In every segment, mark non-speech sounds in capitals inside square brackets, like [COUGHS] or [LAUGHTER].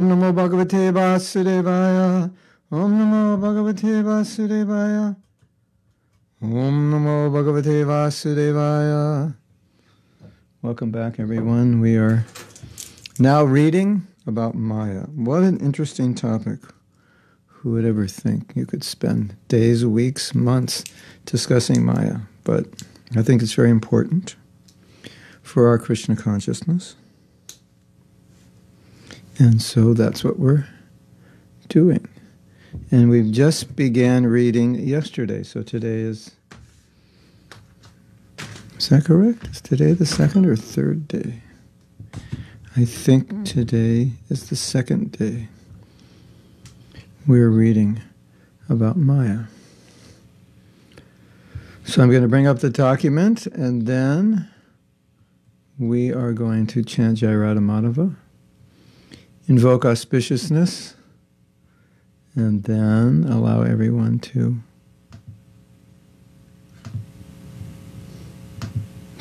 Om Namo Bhagavate Vasudevaya. Om Namo Bhagavate Vasudevaya. Om Namo Bhagavate Vasudevaya. Welcome back, everyone. We are now reading about Maya. What an interesting topic. Who would ever think you could spend days, weeks, months discussing Maya? But I think it's very important for our Krishna consciousness. And so that's what we're doing. And we've just began reading yesterday. So today is Is that correct? Is today the second or third day? I think hmm. today is the second day. We're reading about Maya. So I'm going to bring up the document and then we are going to chant Jaya Radha Madhava invoke auspiciousness, and then allow everyone to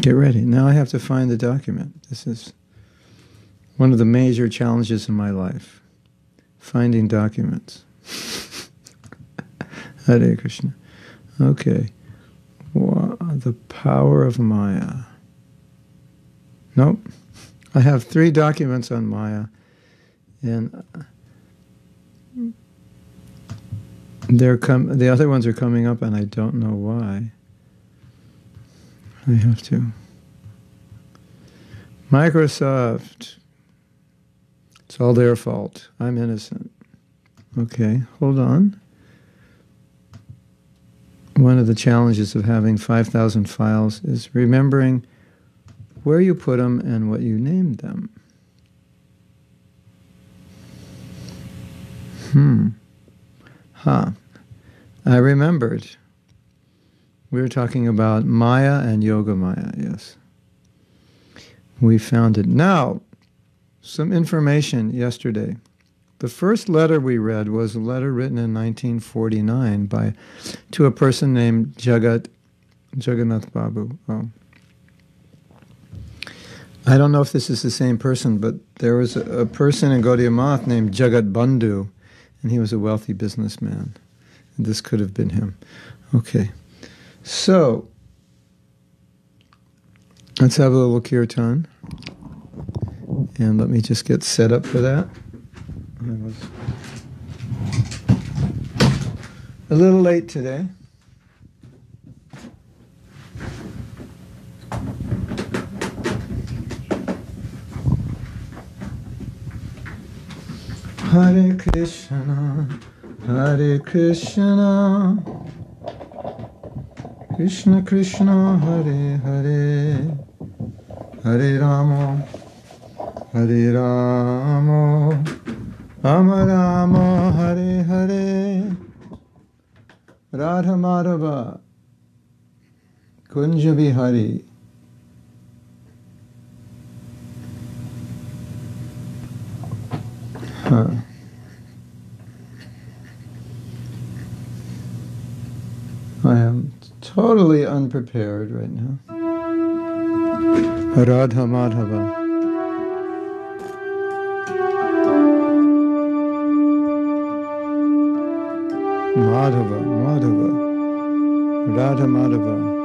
get ready. Now I have to find the document. This is one of the major challenges in my life finding documents. [LAUGHS] Hare Krishna. Okay. The power of Maya. Nope. I have three documents on Maya and uh, they're com- the other ones are coming up, and I don't know why. I have to. Microsoft. It's all their fault. I'm innocent. Okay, hold on. One of the challenges of having 5,000 files is remembering where you put them and what you named them. Hmm. Huh. I remembered. We were talking about Maya and Yoga Maya, yes. We found it. Now, some information yesterday. The first letter we read was a letter written in 1949 by to a person named Jagat Jagannath Babu. Oh. I don't know if this is the same person, but there was a, a person in Gaudiya Math named Jagat Bandhu and he was a wealthy businessman. And this could have been him. Okay. So, let's have a little kirtan. And let me just get set up for that. I was a little late today. Hare Krishna, Hare Krishna, Krishna Krishna, Hare Hare, Hare Rama, Hare Rama, Rama Rama, Hare Hare, Radha Madhava, Kunja Bihari. Huh. I am totally unprepared right now. Radha Madhava. Madhava, Madhava, Radha Madhava.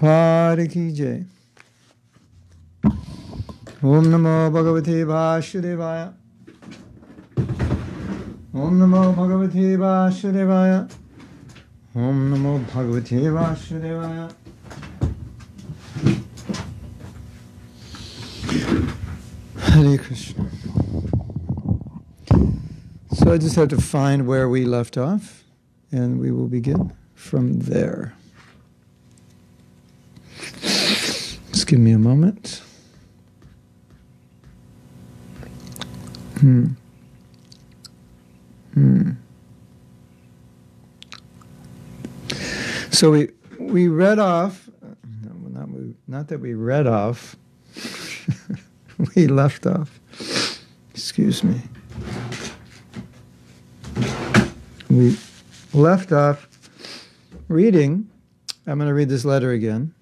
Jai. Om Namo Bhagavate Vasudevaya. Om Namo Bhagavate Vasudevaya. Om Namo Bhagavate Vasudevaya. Hare Krishna. So I just have to find where we left off, and we will begin from there. Give me a moment. Hmm. Hmm. So we we read off. No, not, we, not that we read off. [LAUGHS] we left off. Excuse me. We left off reading. I'm going to read this letter again,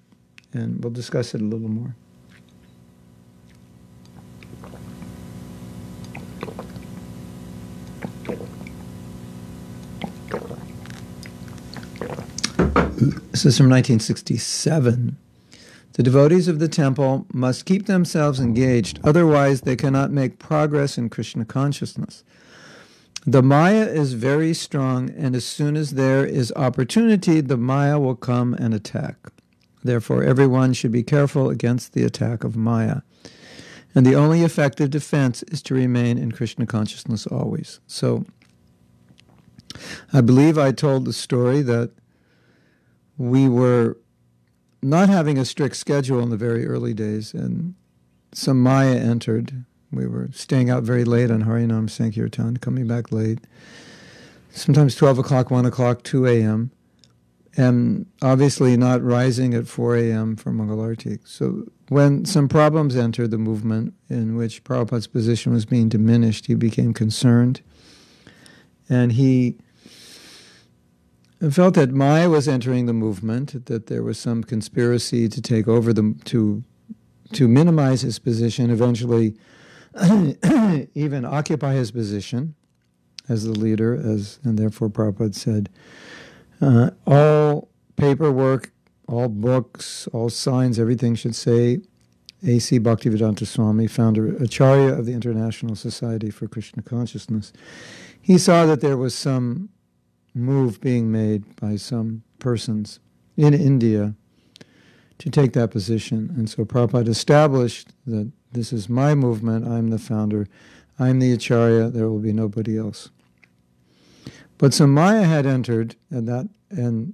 and we'll discuss it a little more. This is from 1967. The devotees of the temple must keep themselves engaged, otherwise, they cannot make progress in Krishna consciousness. The Maya is very strong, and as soon as there is opportunity, the Maya will come and attack. Therefore, everyone should be careful against the attack of Maya. And the only effective defense is to remain in Krishna consciousness always. So, I believe I told the story that we were not having a strict schedule in the very early days, and some Maya entered. We were staying out very late on Harinam Sankirtan, coming back late, sometimes 12 o'clock, 1 o'clock, 2 a.m., and obviously not rising at 4 a.m. for Mangalarti. So when some problems entered the movement in which Prabhupada's position was being diminished, he became concerned, and he felt that Maya was entering the movement, that there was some conspiracy to take over the to to minimize his position, eventually [COUGHS] even occupy his position as the leader, as and therefore Prabhupada said, uh, all paperwork, all books, all signs, everything should say A.C. Bhaktivedanta Swami, founder Acharya of the International Society for Krishna Consciousness. He saw that there was some move being made by some persons in India to take that position. And so Prabhupada established that this is my movement, I'm the founder, I'm the Acharya, there will be nobody else. But some Maya had entered, and that and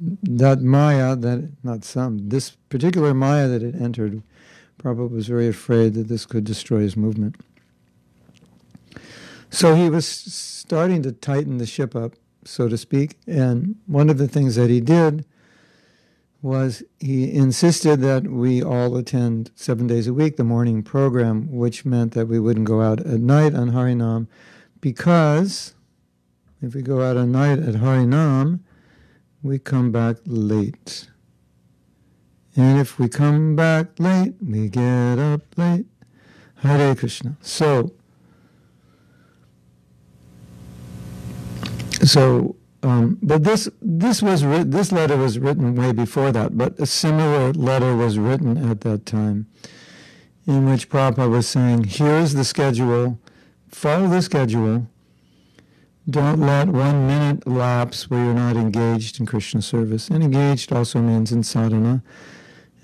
that Maya, that not some, this particular Maya that had entered, Prabhupada was very afraid that this could destroy his movement. So he was starting to tighten the ship up so to speak. And one of the things that he did was he insisted that we all attend seven days a week the morning program, which meant that we wouldn't go out at night on Harinam, because if we go out at night at Harinam, we come back late. And if we come back late, we get up late. Hare Krishna. So, So, um, but this this was this letter was written way before that. But a similar letter was written at that time, in which Prabhupada was saying, "Here's the schedule. Follow the schedule. Don't let one minute lapse where you're not engaged in Krishna service. And engaged also means in sadhana."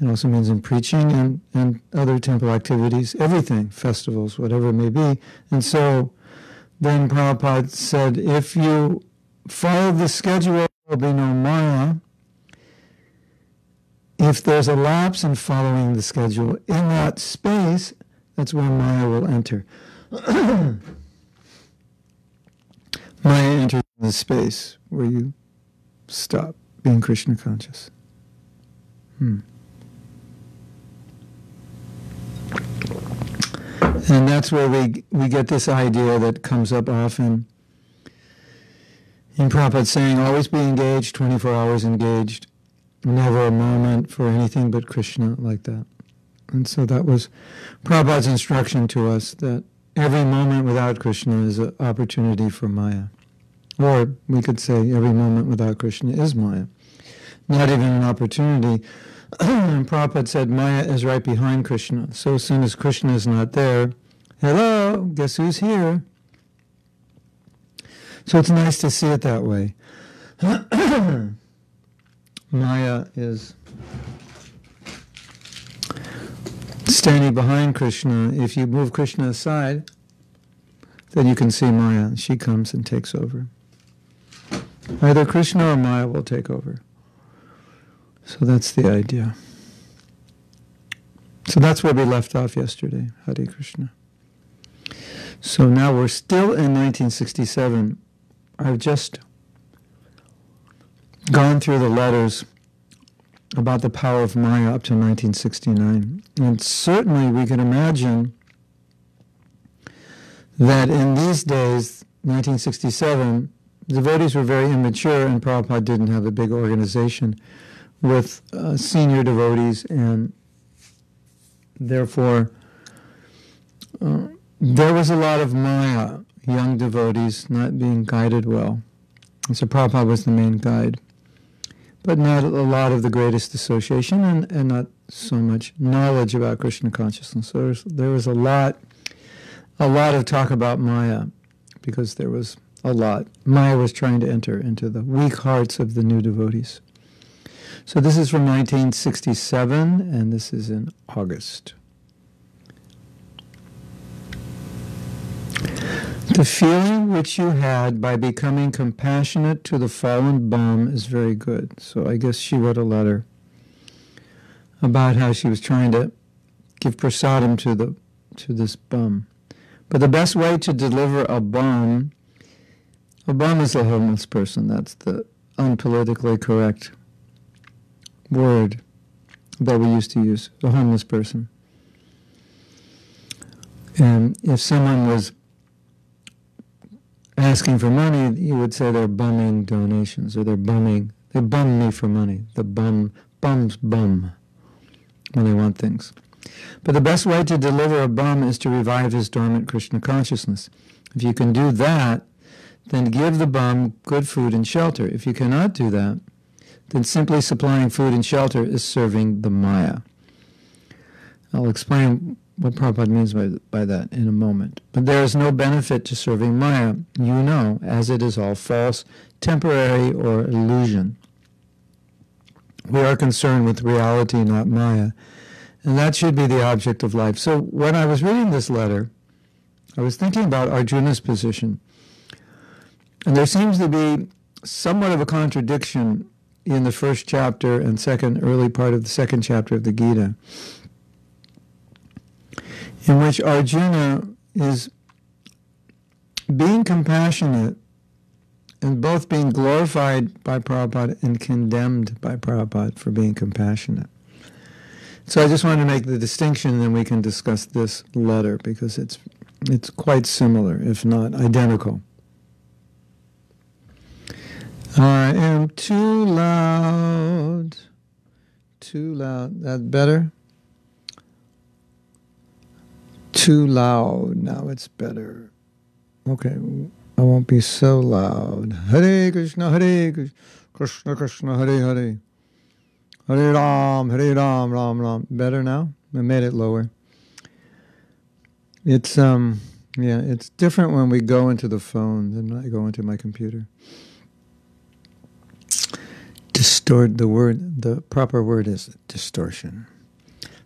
It also means in preaching and, and other temple activities, everything, festivals, whatever it may be. And so then Prabhupada said, if you follow the schedule, there will be no Maya. If there's a lapse in following the schedule, in that space, that's where Maya will enter. [CLEARS THROAT] Maya enters the space where you stop being Krishna conscious. Hmm. And that's where we, we get this idea that comes up often in Prabhupada saying, always be engaged, 24 hours engaged, never a moment for anything but Krishna like that. And so that was Prabhupada's instruction to us that every moment without Krishna is an opportunity for Maya. Or we could say every moment without Krishna is Maya. not even an opportunity. [CLEARS THROAT] Prabhupada said Maya is right behind Krishna. So as soon as Krishna is not there, hello, guess who's here? So it's nice to see it that way. [CLEARS THROAT] Maya is standing behind Krishna. If you move Krishna aside, then you can see Maya. She comes and takes over. Either Krishna or Maya will take over. So that's the idea. So that's where we left off yesterday, Hare Krishna. So now we're still in 1967. I've just gone through the letters about the power of Maya up to 1969. And certainly we can imagine that in these days, 1967, devotees were very immature and Prabhupada didn't have a big organization with uh, senior devotees and therefore uh, there was a lot of Maya, young devotees not being guided well. And so Prabhupada was the main guide but not a lot of the greatest association and, and not so much knowledge about Krishna consciousness. So there was, there was a lot, a lot of talk about Maya, because there was a lot. Maya was trying to enter into the weak hearts of the new devotees. So this is from 1967, and this is in August. The feeling which you had by becoming compassionate to the fallen bum is very good. So I guess she wrote a letter about how she was trying to give prasadam to the to this bum. But the best way to deliver a bum, a bum is a homeless person. That's the unpolitically correct word that we used to use. A homeless person. And if someone was asking for money, you would say they're bumming donations or they're bumming. They bum me for money. The bum bums bum when they want things. But the best way to deliver a bum is to revive his dormant Krishna consciousness. If you can do that, then give the bum good food and shelter. If you cannot do that, then simply supplying food and shelter is serving the Maya. I'll explain what Prabhupada means by, by that in a moment. But there is no benefit to serving Maya, you know, as it is all false, temporary, or illusion. We are concerned with reality, not Maya. And that should be the object of life. So when I was reading this letter, I was thinking about Arjuna's position. And there seems to be somewhat of a contradiction in the first chapter and second early part of the second chapter of the Gita in which Arjuna is being compassionate and both being glorified by Prabhupada and condemned by Prabhupada for being compassionate. So I just wanted to make the distinction, and then we can discuss this letter because it's it's quite similar, if not identical. I am too loud. Too loud. That better? Too loud. Now it's better. Okay, I won't be so loud. Hare Krishna, Hare Krishna, Krishna Krishna, Hare Hare. Hare Ram, Hare Ram, Ram Ram. Better now? I made it lower. It's um yeah, it's different when we go into the phone than I go into my computer. Distort the word the proper word is distortion.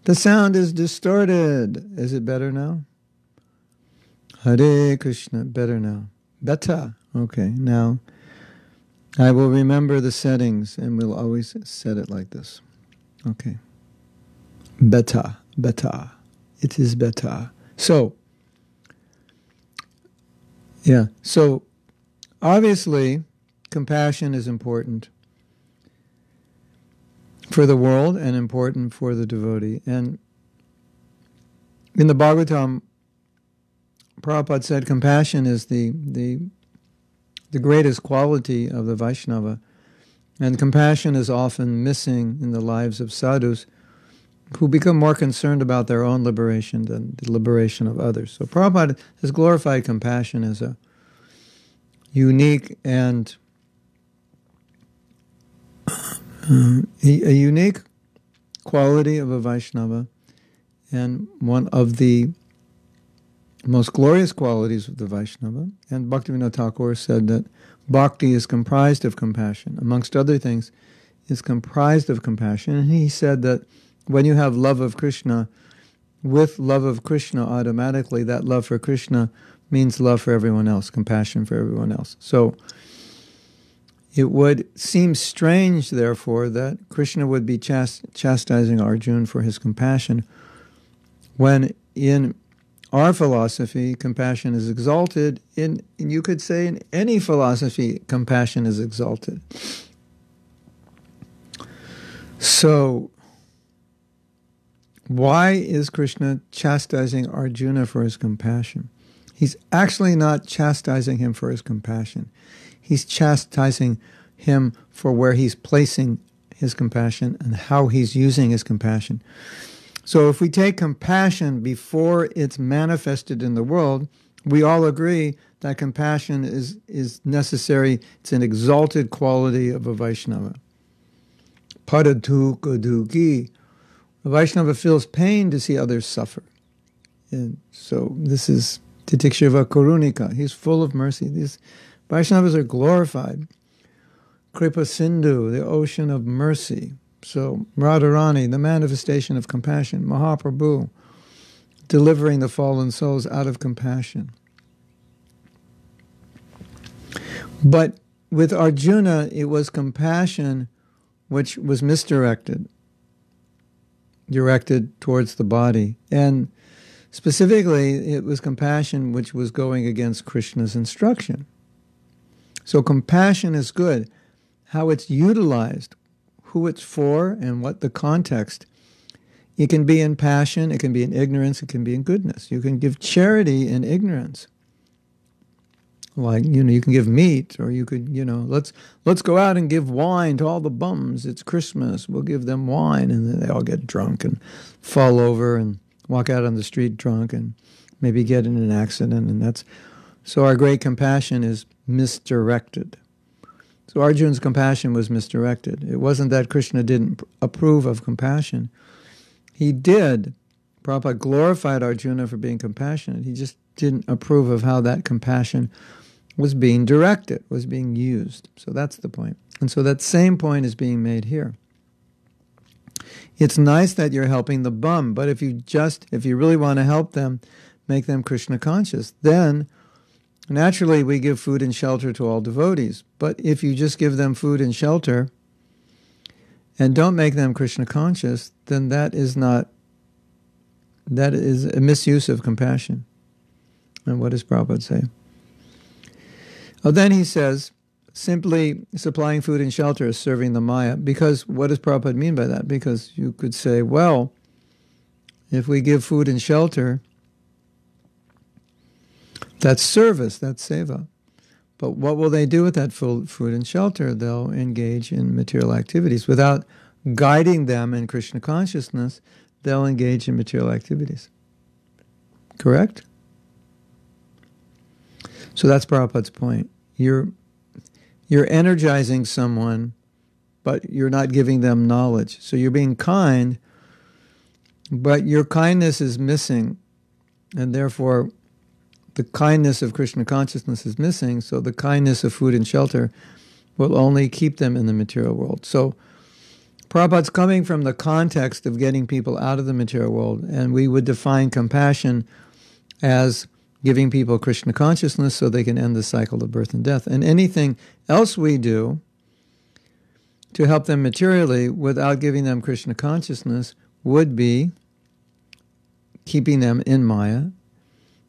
The sound is distorted. Is it better now? Hare Krishna, better now. Better. Okay, now I will remember the settings and we'll always set it like this. Okay. Better, better. It is better. So, yeah, so obviously compassion is important for the world and important for the devotee. And in the Bhagavatam, Prabhupada said compassion is the, the, the greatest quality of the Vaishnava. And compassion is often missing in the lives of sadhus who become more concerned about their own liberation than the liberation of others. So Prabhupada has glorified compassion as a unique and Uh, a, unique quality of a Vaishnava and one of the most glorious qualities of the Vaishnava. And Bhaktivinoda Thakur said that bhakti is comprised of compassion, amongst other things, is comprised of compassion. And he said that when you have love of Krishna, with love of Krishna, automatically that love for Krishna means love for everyone else, compassion for everyone else. So it would seem strange, therefore, that Krishna would be chast- chastising Arjuna for his compassion when in our philosophy, compassion is exalted. In you could say in any philosophy, compassion is exalted. So, why is Krishna chastising Arjuna for his compassion? He's actually not chastising him for his compassion. He's chastising him for where he's placing his compassion and how he's using his compassion. So if we take compassion before it's manifested in the world, we all agree that compassion is, is necessary. It's an exalted quality of a Vaishnava. Para duhkha duhkhi. A Vaishnava feels pain to see others suffer. And so this is Titikshava Karunika. He's full of mercy. These Vaishnavas are glorified. Kripa Sindhu, the ocean of mercy. So Radharani, the manifestation of compassion, Mahaprabhu, delivering the fallen souls out of compassion. But with Arjuna, it was compassion which was misdirected, directed towards the body. And specifically, it was compassion which was going against Krishna's instruction. So compassion is good. How it's utilized, who it's for and what the context. It can be in passion, it can be in ignorance, it can be in goodness. You can give charity in ignorance. Like, you know, you can give meat or you could, you know, let's let's go out and give wine to all the bums. It's Christmas. We'll give them wine and then they all get drunk and fall over and walk out on the street drunk and maybe get in an accident and that's so our great compassion is misdirected. So Arjun's compassion was misdirected. It wasn't that Krishna didn't approve of compassion. He did. Prabhupada glorified Arjuna for being compassionate. He just didn't approve of how that compassion was being directed, was being used. So that's the point. And so that same point is being made here. It's nice that you're helping the bum, but if you just, if you really want to help them, make them Krishna conscious, then Naturally, we give food and shelter to all devotees, but if you just give them food and shelter and don't make them Krishna conscious, then that is not, that is a misuse of compassion. And what does Prabhupada say? Oh, then he says, simply supplying food and shelter is serving the Maya. Because what does Prabhupada mean by that? Because you could say, well, if we give food and shelter, that's service, that's seva. But what will they do with that food and shelter? They'll engage in material activities. Without guiding them in Krishna consciousness, they'll engage in material activities. Correct? So that's Prabhupada's point. You're, you're energizing someone, but you're not giving them knowledge. So you're being kind, but your kindness is missing. And therefore, the kindness of Krishna consciousness is missing, so the kindness of food and shelter will only keep them in the material world. So Prabhupada's coming from the context of getting people out of the material world, and we would define compassion as giving people Krishna consciousness so they can end the cycle of birth and death. And anything else we do to help them materially without giving them Krishna consciousness would be keeping them in Maya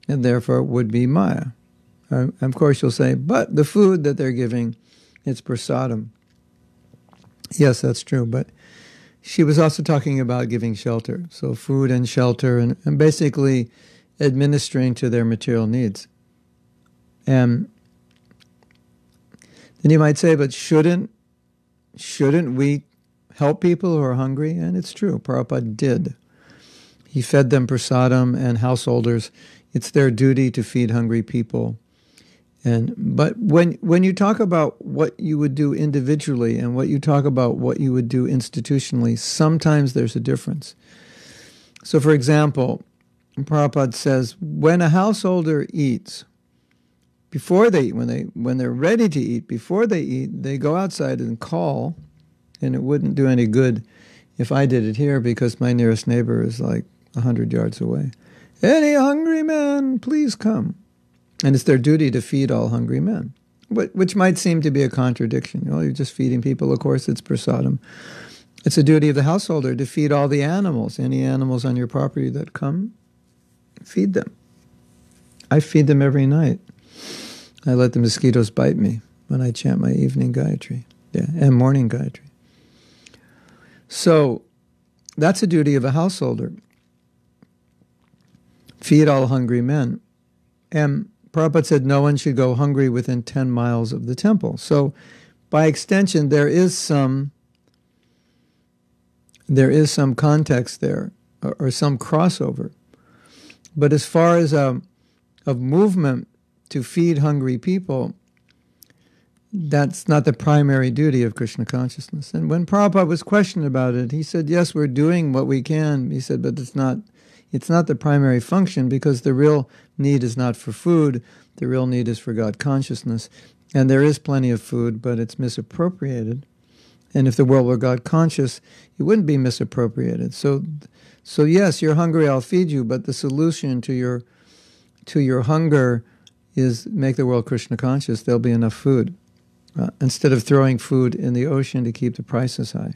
and therefore would be Maya. Uh, of course, you'll say, but the food that they're giving, it's prasadam. Yes, that's true, but she was also talking about giving shelter. So, food and shelter, and, and basically administering to their material needs. And then you might say, but shouldn't shouldn't we help people who are hungry? And it's true, Prabhupada did. He fed them prasadam and householders it's their duty to feed hungry people. And but when when you talk about what you would do individually and what you talk about what you would do institutionally, sometimes there's a difference. So, for example, Prabhupada says when a householder eats, before they when they when they're ready to eat, before they eat, they go outside and call, and it wouldn't do any good if I did it here because my nearest neighbor is like hundred yards away. Any hungry man, please come. And it's their duty to feed all hungry men, which might seem to be a contradiction. You know, you're just feeding people. Of course, it's prasadam. It's a duty of the householder to feed all the animals. Any animals on your property that come, feed them. I feed them every night. I let the mosquitoes bite me when I chant my evening Gayatri yeah, and morning Gayatri. So that's a duty of a householder. Feed all hungry men. And Prabhupada said no one should go hungry within 10 miles of the temple. So, by extension, there is some there is some context there or, or some crossover. But as far as um, a, a movement to feed hungry people, that's not the primary duty of Krishna consciousness. And when Prabhupada was questioned about it, he said, Yes, we're doing what we can. He said, but it's not it's not the primary function because the real need is not for food, the real need is for God consciousness. And there is plenty of food, but it's misappropriated. And if the world were God conscious, it wouldn't be misappropriated. So, so yes, you're hungry, I'll feed you, but the solution to your to your hunger is make the world Krishna conscious. There'll be enough food uh, instead of throwing food in the ocean to keep the prices high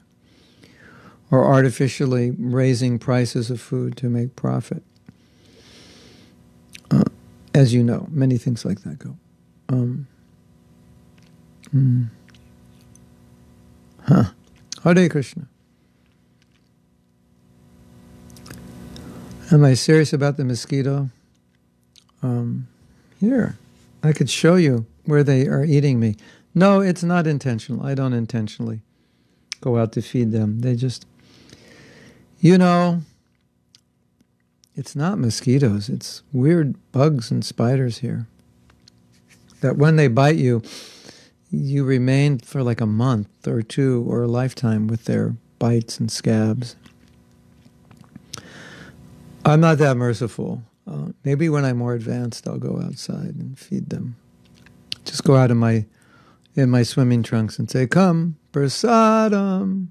or artificially raising prices of food to make profit. Uh, as you know, many things like that go. Um, mm. Huh. Hare Krishna. Am I serious about the mosquito? Um, here, I could show you where they are eating me. No, it's not intentional. I don't intentionally go out to feed them. They just you know, it's not mosquitoes, it's weird bugs and spiders here. That when they bite you, you remain for like a month or two or a lifetime with their bites and scabs. I'm not that merciful. Uh, maybe when I'm more advanced, I'll go outside and feed them. Just go out in my in my swimming trunks and say, "Come, prasadam."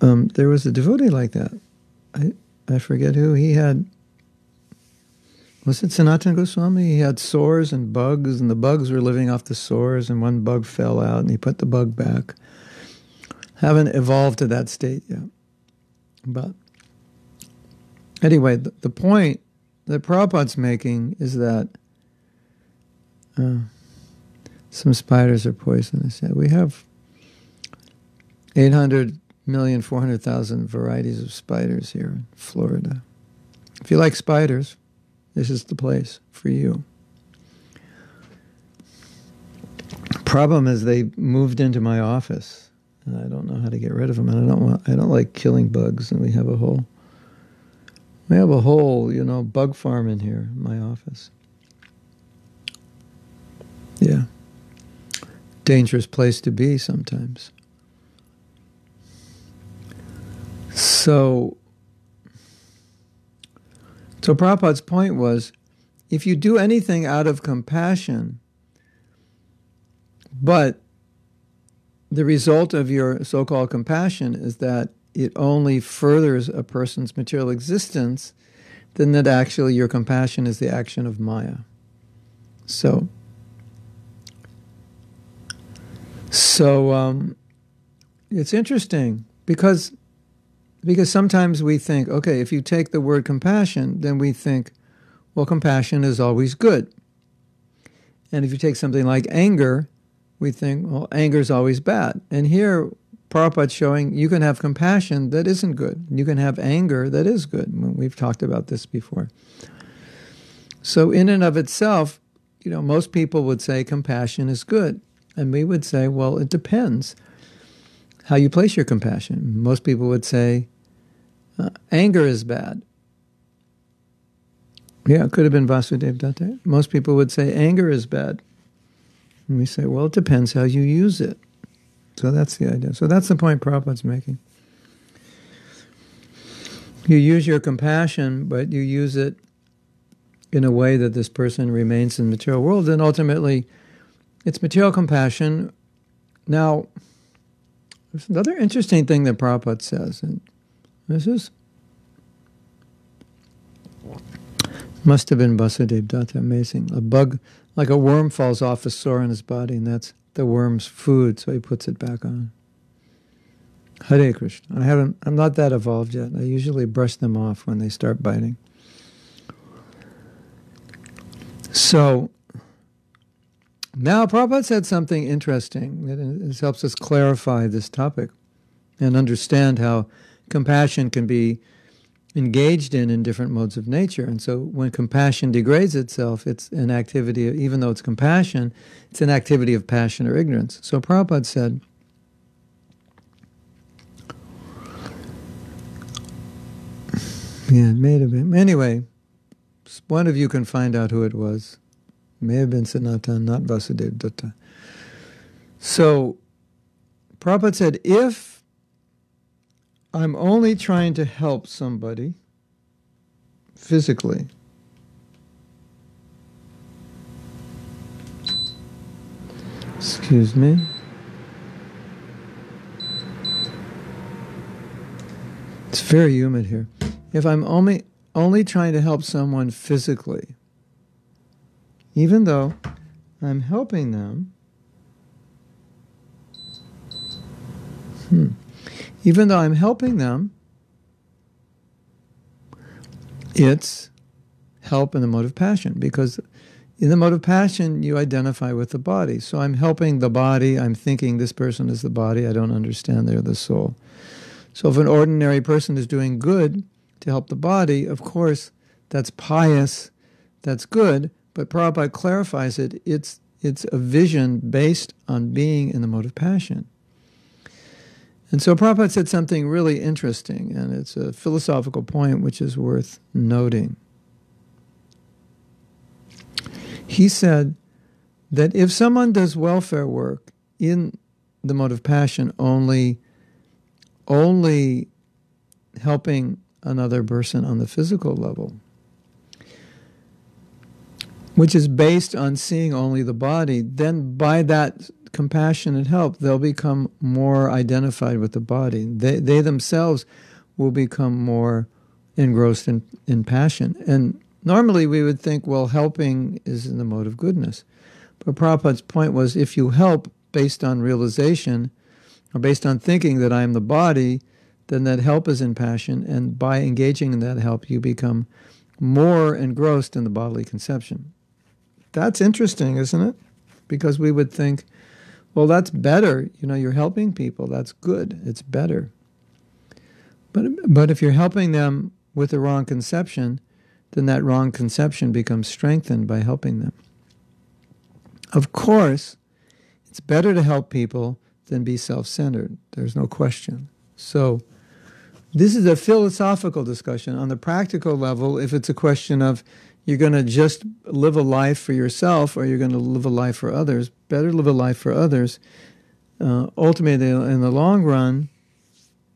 Um, there was a devotee like that. I I forget who he had. Was it Sanatana Goswami? He had sores and bugs, and the bugs were living off the sores, and one bug fell out, and he put the bug back. Haven't evolved to that state yet. But anyway, the, the point that Prabhupada's making is that uh, some spiders are poisonous. Yeah, we have 800 million four hundred thousand varieties of spiders here in Florida. If you like spiders, this is the place for you. Problem is they moved into my office, and I don't know how to get rid of them. And I don't want I don't like killing bugs, and we have a whole we have a whole you know bug farm in here in my office. Yeah, dangerous place to be sometimes. So, so Prabhupada's point was if you do anything out of compassion, but the result of your so called compassion is that it only furthers a person's material existence, then that actually your compassion is the action of Maya. So, so um, it's interesting because because sometimes we think, okay, if you take the word compassion, then we think, well, compassion is always good. And if you take something like anger, we think, well, anger is always bad. And here, Prabhupada's showing you can have compassion that isn't good. You can have anger that is good. We've talked about this before. So, in and of itself, you know, most people would say compassion is good. And we would say, well, it depends how you place your compassion. Most people would say uh, anger is bad. Yeah, it could have been Vasudev Datta. Most people would say anger is bad. And we say, well, it depends how you use it. So that's the idea. So that's the point Prabhupada's making. You use your compassion, but you use it in a way that this person remains in the material world, and ultimately, it's material compassion. Now, there's another interesting thing that Prabhupada says, and this is must have been Vasudev Datta, amazing. A bug, like a worm, falls off a sore in his body, and that's the worm's food, so he puts it back on. Hare Krishna. I haven't. I'm not that evolved yet. I usually brush them off when they start biting. So now Prabhupada said something interesting that helps us clarify this topic and understand how compassion can be engaged in in different modes of nature. And so when compassion degrades itself, it's an activity, even though it's compassion, it's an activity of passion or ignorance. So Prabhupada said, yeah, it may have been. Anyway, one of you can find out who it was. It may have been Sanatan, not Vasudev Datta. So Prabhupada said, if I'm only trying to help somebody physically. Excuse me. It's very humid here. If I'm only only trying to help someone physically, even though I'm helping them, hmm even though I'm helping them, it's help in the mode of passion because in the mode of passion you identify with the body. So I'm helping the body, I'm thinking this person is the body, I don't understand they're the soul. So if an ordinary person is doing good to help the body, of course that's pious, that's good, but Prabhupada clarifies it, it's it's a vision based on being in the mode of passion. And so Prabhupada said something really interesting, and it's a philosophical point which is worth noting. He said that if someone does welfare work in the mode of passion only, only helping another person on the physical level, which is based on seeing only the body, then by that compassion and help, they'll become more identified with the body. They, they themselves will become more engrossed in, in passion. And normally we would think, well, helping is in the mode of goodness. But Prabhupada's point was if you help based on realization or based on thinking that I am the body, then that help is in passion. And by engaging in that help, you become more engrossed in the bodily conception. That's interesting, isn't it? Because we would think, well, that's better. You know, you're helping people. That's good. It's better. But, but if you're helping them with the wrong conception, then that wrong conception becomes strengthened by helping them. Of course, it's better to help people than be self centered. There's no question. So, this is a philosophical discussion. On the practical level, if it's a question of you're going to just live a life for yourself or you're going to live a life for others, better live a life for others. Uh, ultimately, in the long run,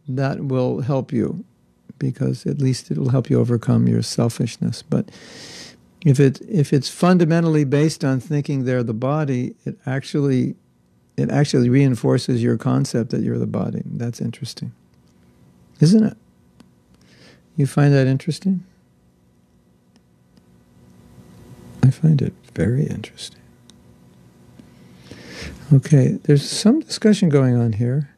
that will help you because at least it will help you overcome your selfishness. But if it if it's fundamentally based on thinking they're the body, it actually it actually reinforces your concept that you're the body. That's interesting, isn't it? You find that interesting? I find it very interesting. Okay, there's some discussion going on here.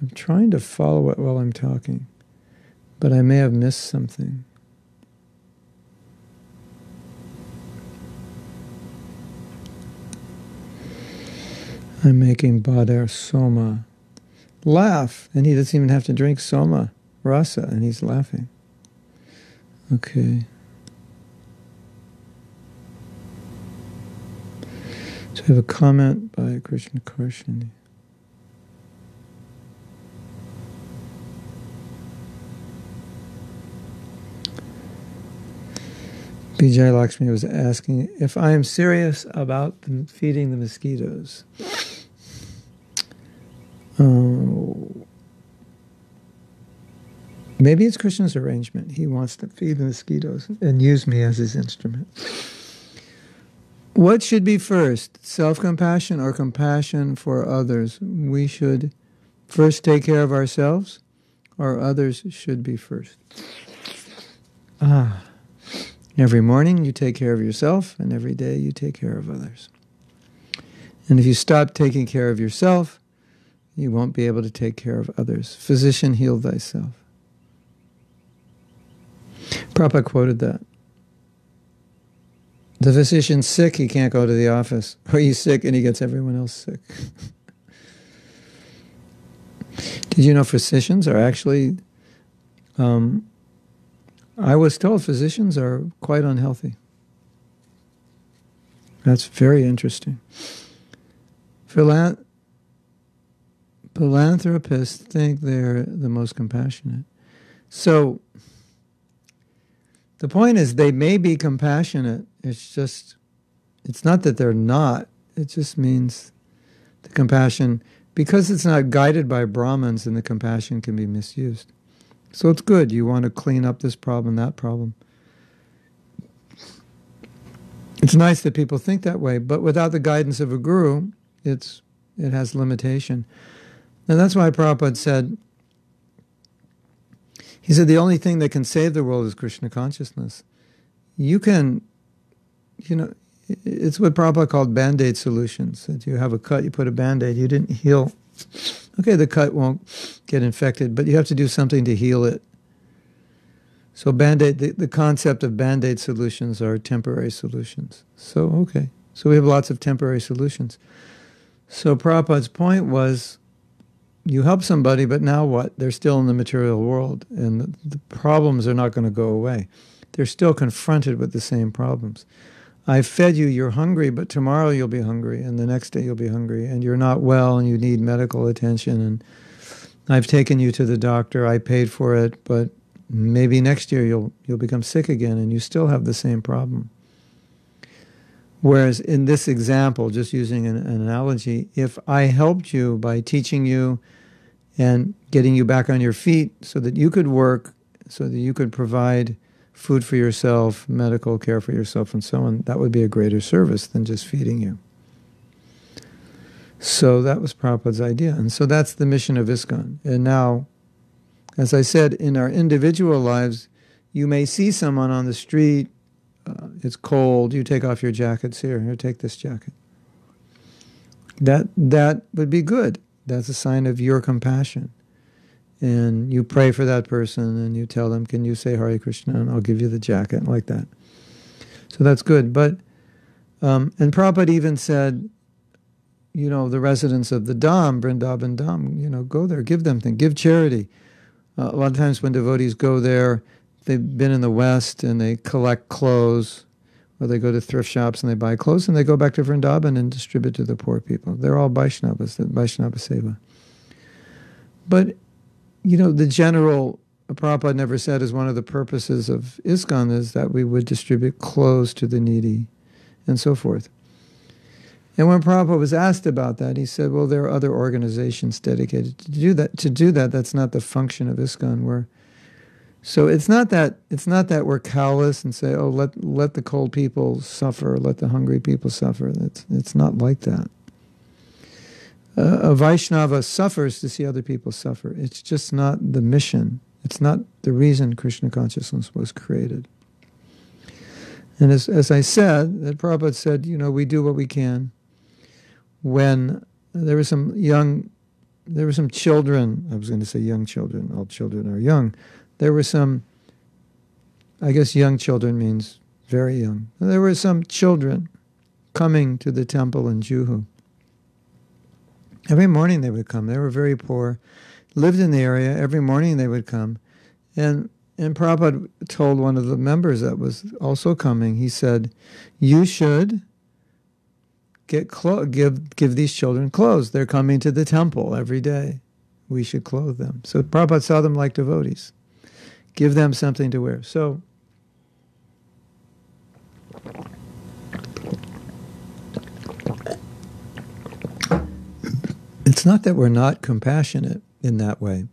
I'm trying to follow it while I'm talking, but I may have missed something. I'm making Badar Soma laugh, and he doesn't even have to drink Soma Rasa, and he's laughing. Okay. So I have a comment by Krishna Karshini. Vijay Lakshmi was asking if I am serious about feeding the mosquitoes. Uh, maybe it's Krishna's arrangement. He wants to feed the mosquitoes and use me as his instrument. What should be first, self compassion or compassion for others? We should first take care of ourselves, or others should be first. Ah. Every morning you take care of yourself, and every day you take care of others. And if you stop taking care of yourself, you won't be able to take care of others. Physician, heal thyself. Prabhupada quoted that. The physician's sick, he can't go to the office. [LAUGHS] Or he's sick and he gets everyone else sick. [LAUGHS] Did you know physicians are actually um, I was told physicians are quite unhealthy. That's very interesting. Philan- philanthropists think they're the most compassionate. So the point is, they may be compassionate. It's just, it's not that they're not. It just means the compassion, because it's not guided by Brahmins, and the compassion can be misused. So it's good. You want to clean up this problem, that problem. It's nice that people think that way, but without the guidance of a guru, it's it has limitation. And that's why Prabhupada said, he said the only thing that can save the world is Krishna consciousness. You can, you know, it's what Prabhupada called band-aid solutions. That you have a cut, you put a band-aid, you didn't heal Okay, the cut won't get infected, but you have to do something to heal it. So band-aid, the, the concept of band-aid solutions are temporary solutions. So, okay. So we have lots of temporary solutions. So Prabhupada's point was, you help somebody, but now what? They're still in the material world, and the, the problems are not going to go away. They're still confronted with the same problems. I fed you, you're hungry, but tomorrow you'll be hungry, and the next day you'll be hungry, and you're not well, and you need medical attention. And I've taken you to the doctor, I paid for it, but maybe next year you'll you'll become sick again, and you still have the same problem. Whereas in this example, just using an, an analogy, if I helped you by teaching you and getting you back on your feet so that you could work, so that you could provide food for yourself, medical care for yourself, and so on, that would be a greater service than just feeding you. So that was Prabhupada's idea. And so that's the mission of ISKCON. And now, as I said, in our individual lives, you may see someone on the street, uh, it's cold, you take off your jackets here, here, take this jacket. That, that would be good. That's a sign of your compassion and you pray for that person and you tell them, Can you say Hare Krishna? And I'll give you the jacket, like that. So that's good. But, um, and Prabhupada even said, you know, the residents of the Dham, Vrindavan Dham, you know, go there, give them things, give charity. Uh, a lot of times when devotees go there, they've been in the West and they collect clothes, or they go to thrift shops and they buy clothes and they go back to Vrindavan and distribute to the poor people. They're all Vaishnavas, Vaishnava Seva. But you know, the general Prabhupada never said is one of the purposes of ISKCON is that we would distribute clothes to the needy and so forth. And when Prabhupada was asked about that, he said, well, there are other organizations dedicated to do that. To do that, that's not the function of ISKCON. We're, so it's not that it's not that we're callous and say, oh, let let the cold people suffer, let the hungry people suffer. It's it's not like that Uh, a Vaishnava suffers to see other people suffer. It's just not the mission. It's not the reason Krishna consciousness was created. And as, as I said, that Prabhupada said, you know, we do what we can. When there were some young, there were some children, I was going to say young children, all children are young. There were some, I guess young children means very young. There were some children coming to the temple in Juhu. Every morning they would come. They were very poor, lived in the area. Every morning they would come. And, and Prabhupada told one of the members that was also coming, he said, You should get clo- give, give these children clothes. They're coming to the temple every day. We should clothe them. So Prabhupada saw them like devotees. Give them something to wear. So It's not that we're not compassionate in that way.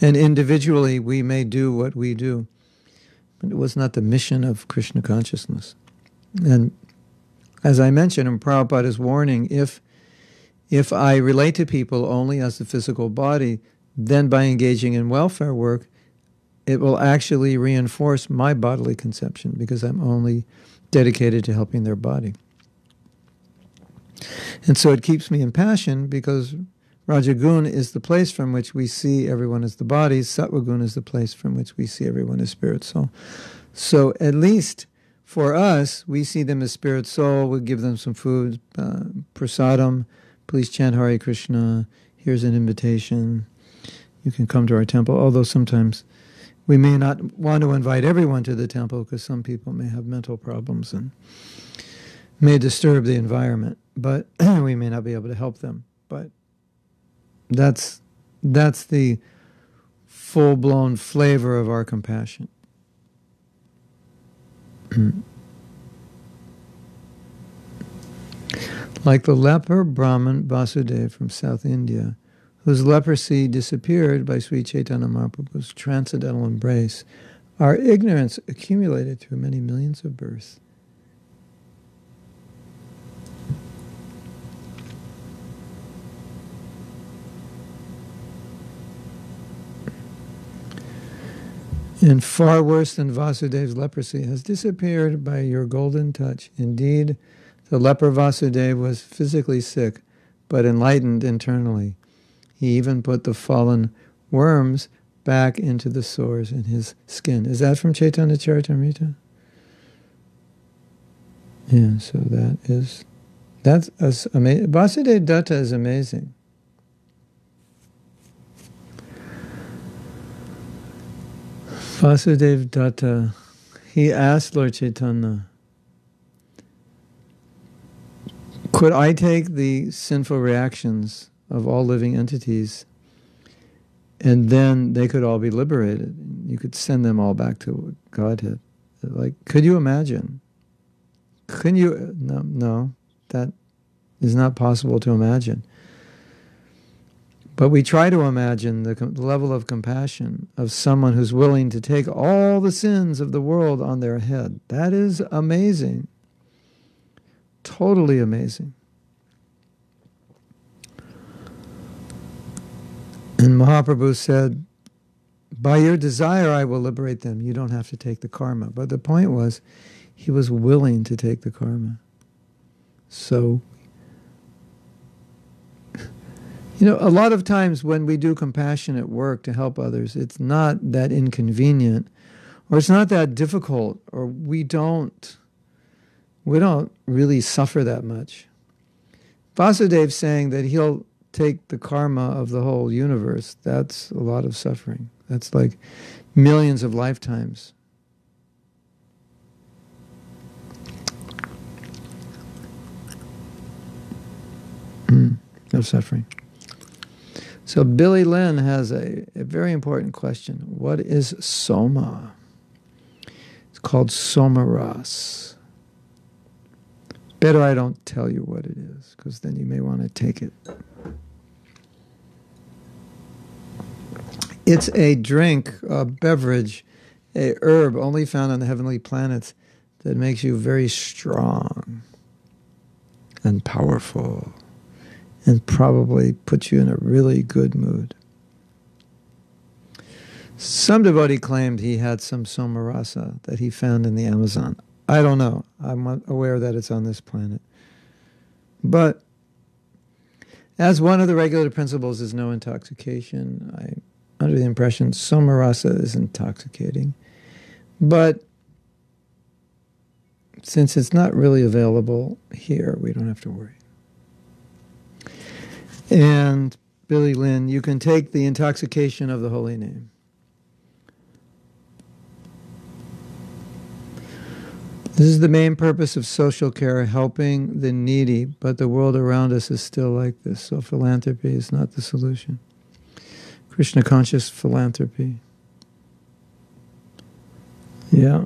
And individually, we may do what we do, but it was not the mission of Krishna consciousness. And as I mentioned in Prabhupada's warning, if if I relate to people only as the physical body, then by engaging in welfare work, it will actually reinforce my bodily conception because I'm only dedicated to helping their body. And so it keeps me in passion because Rajagun is the place from which we see everyone as the body. Sattvagun is the place from which we see everyone as spirit soul. So at least for us, we see them as spirit soul. We give them some food, uh, prasadam. Please chant Hare Krishna. Here's an invitation. You can come to our temple. Although sometimes we may not want to invite everyone to the temple because some people may have mental problems and may disturb the environment. But [CLEARS THROAT] we may not be able to help them. But that's that's the full blown flavor of our compassion. [CLEARS THROAT] like the leper Brahmin Vasudev from South India, whose leprosy disappeared by Sri Chaitanya Mahaprabhu's transcendental embrace, our ignorance accumulated through many millions of births and far worse than Vasudev's leprosy, has disappeared by your golden touch. Indeed, the leper Vasudev was physically sick, but enlightened internally. He even put the fallen worms back into the sores in his skin. Is that from Chaitanya Charitamrita? Yeah, so that is that's amazing. Vasudev Datta is amazing. Vasudev Datta, he asked Lord Chaitanya, could I take the sinful reactions of all living entities and then they could all be liberated? You could send them all back to Godhead. Like, could you imagine? Can you? No, no, that is not possible to imagine. But we try to imagine the level of compassion of someone who's willing to take all the sins of the world on their head. That is amazing. Totally amazing. And Mahaprabhu said, By your desire, I will liberate them. You don't have to take the karma. But the point was, he was willing to take the karma. So You know, a lot of times when we do compassionate work to help others, it's not that inconvenient or it's not that difficult or we don't we don't really suffer that much. Vasudev's saying that he'll take the karma of the whole universe. That's a lot of suffering. That's like millions of lifetimes. Mm, of suffering. So Billy Lynn has a, a very important question. What is soma? It's called somaras. Better I don't tell you what it is, because then you may want to take it. It's a drink, a beverage, a herb only found on the heavenly planets that makes you very strong and powerful and probably put you in a really good mood. Some devotee claimed he had some somarasa that he found in the Amazon. I don't know. I'm aware that it's on this planet. But as one of the regulative principles is no intoxication, I'm under the impression somarasa is intoxicating. But since it's not really available here, we don't have to worry. And Billy Lynn, you can take the intoxication of the holy name. This is the main purpose of social care, helping the needy, but the world around us is still like this, so philanthropy is not the solution. Krishna conscious philanthropy. Yeah.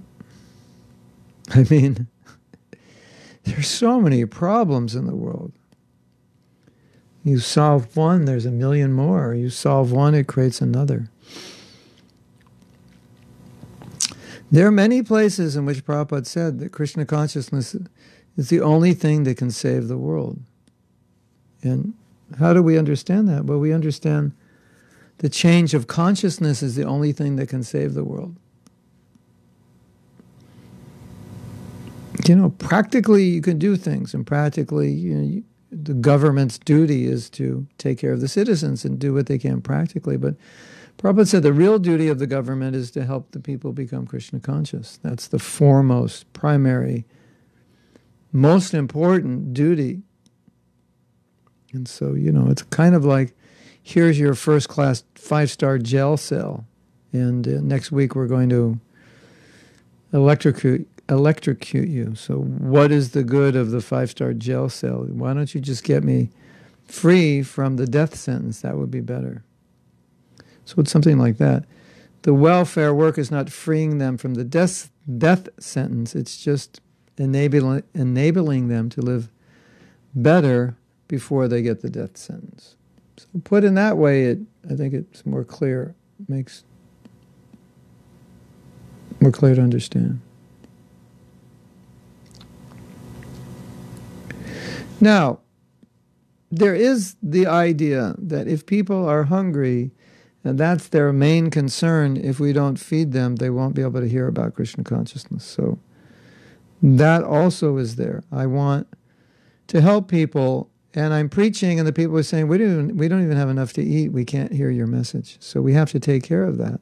I mean, [LAUGHS] there's so many problems in the world. You solve one, there's a million more. You solve one, it creates another. There are many places in which Prabhupada said that Krishna consciousness is the only thing that can save the world. And how do we understand that? Well, we understand the change of consciousness is the only thing that can save the world. You know, practically you can do things, and practically you know, you, the government's duty is to take care of the citizens and do what they can practically. But Prabhupada said the real duty of the government is to help the people become Krishna conscious. That's the foremost, primary, most important duty. And so, you know, it's kind of like here's your first class five star jail cell. And uh, next week we're going to electrocute electrocute you. So, what is the good of the five star jail cell? Why don't you just get me free from the death sentence? That would be better. So, it's something like that. The welfare work is not freeing them from the death, death sentence, it's just enabling, enabling them to live better before they get the death sentence. So, put in that way, it I think it's more clear, makes more clear to understand. Now, there is the idea that if people are hungry, and that's their main concern, if we don't feed them, they won't be able to hear about Krishna consciousness. So that also is there. I want to help people, and I'm preaching, and the people are saying, we don't, we don't even have enough to eat. We can't hear your message. So we have to take care of that,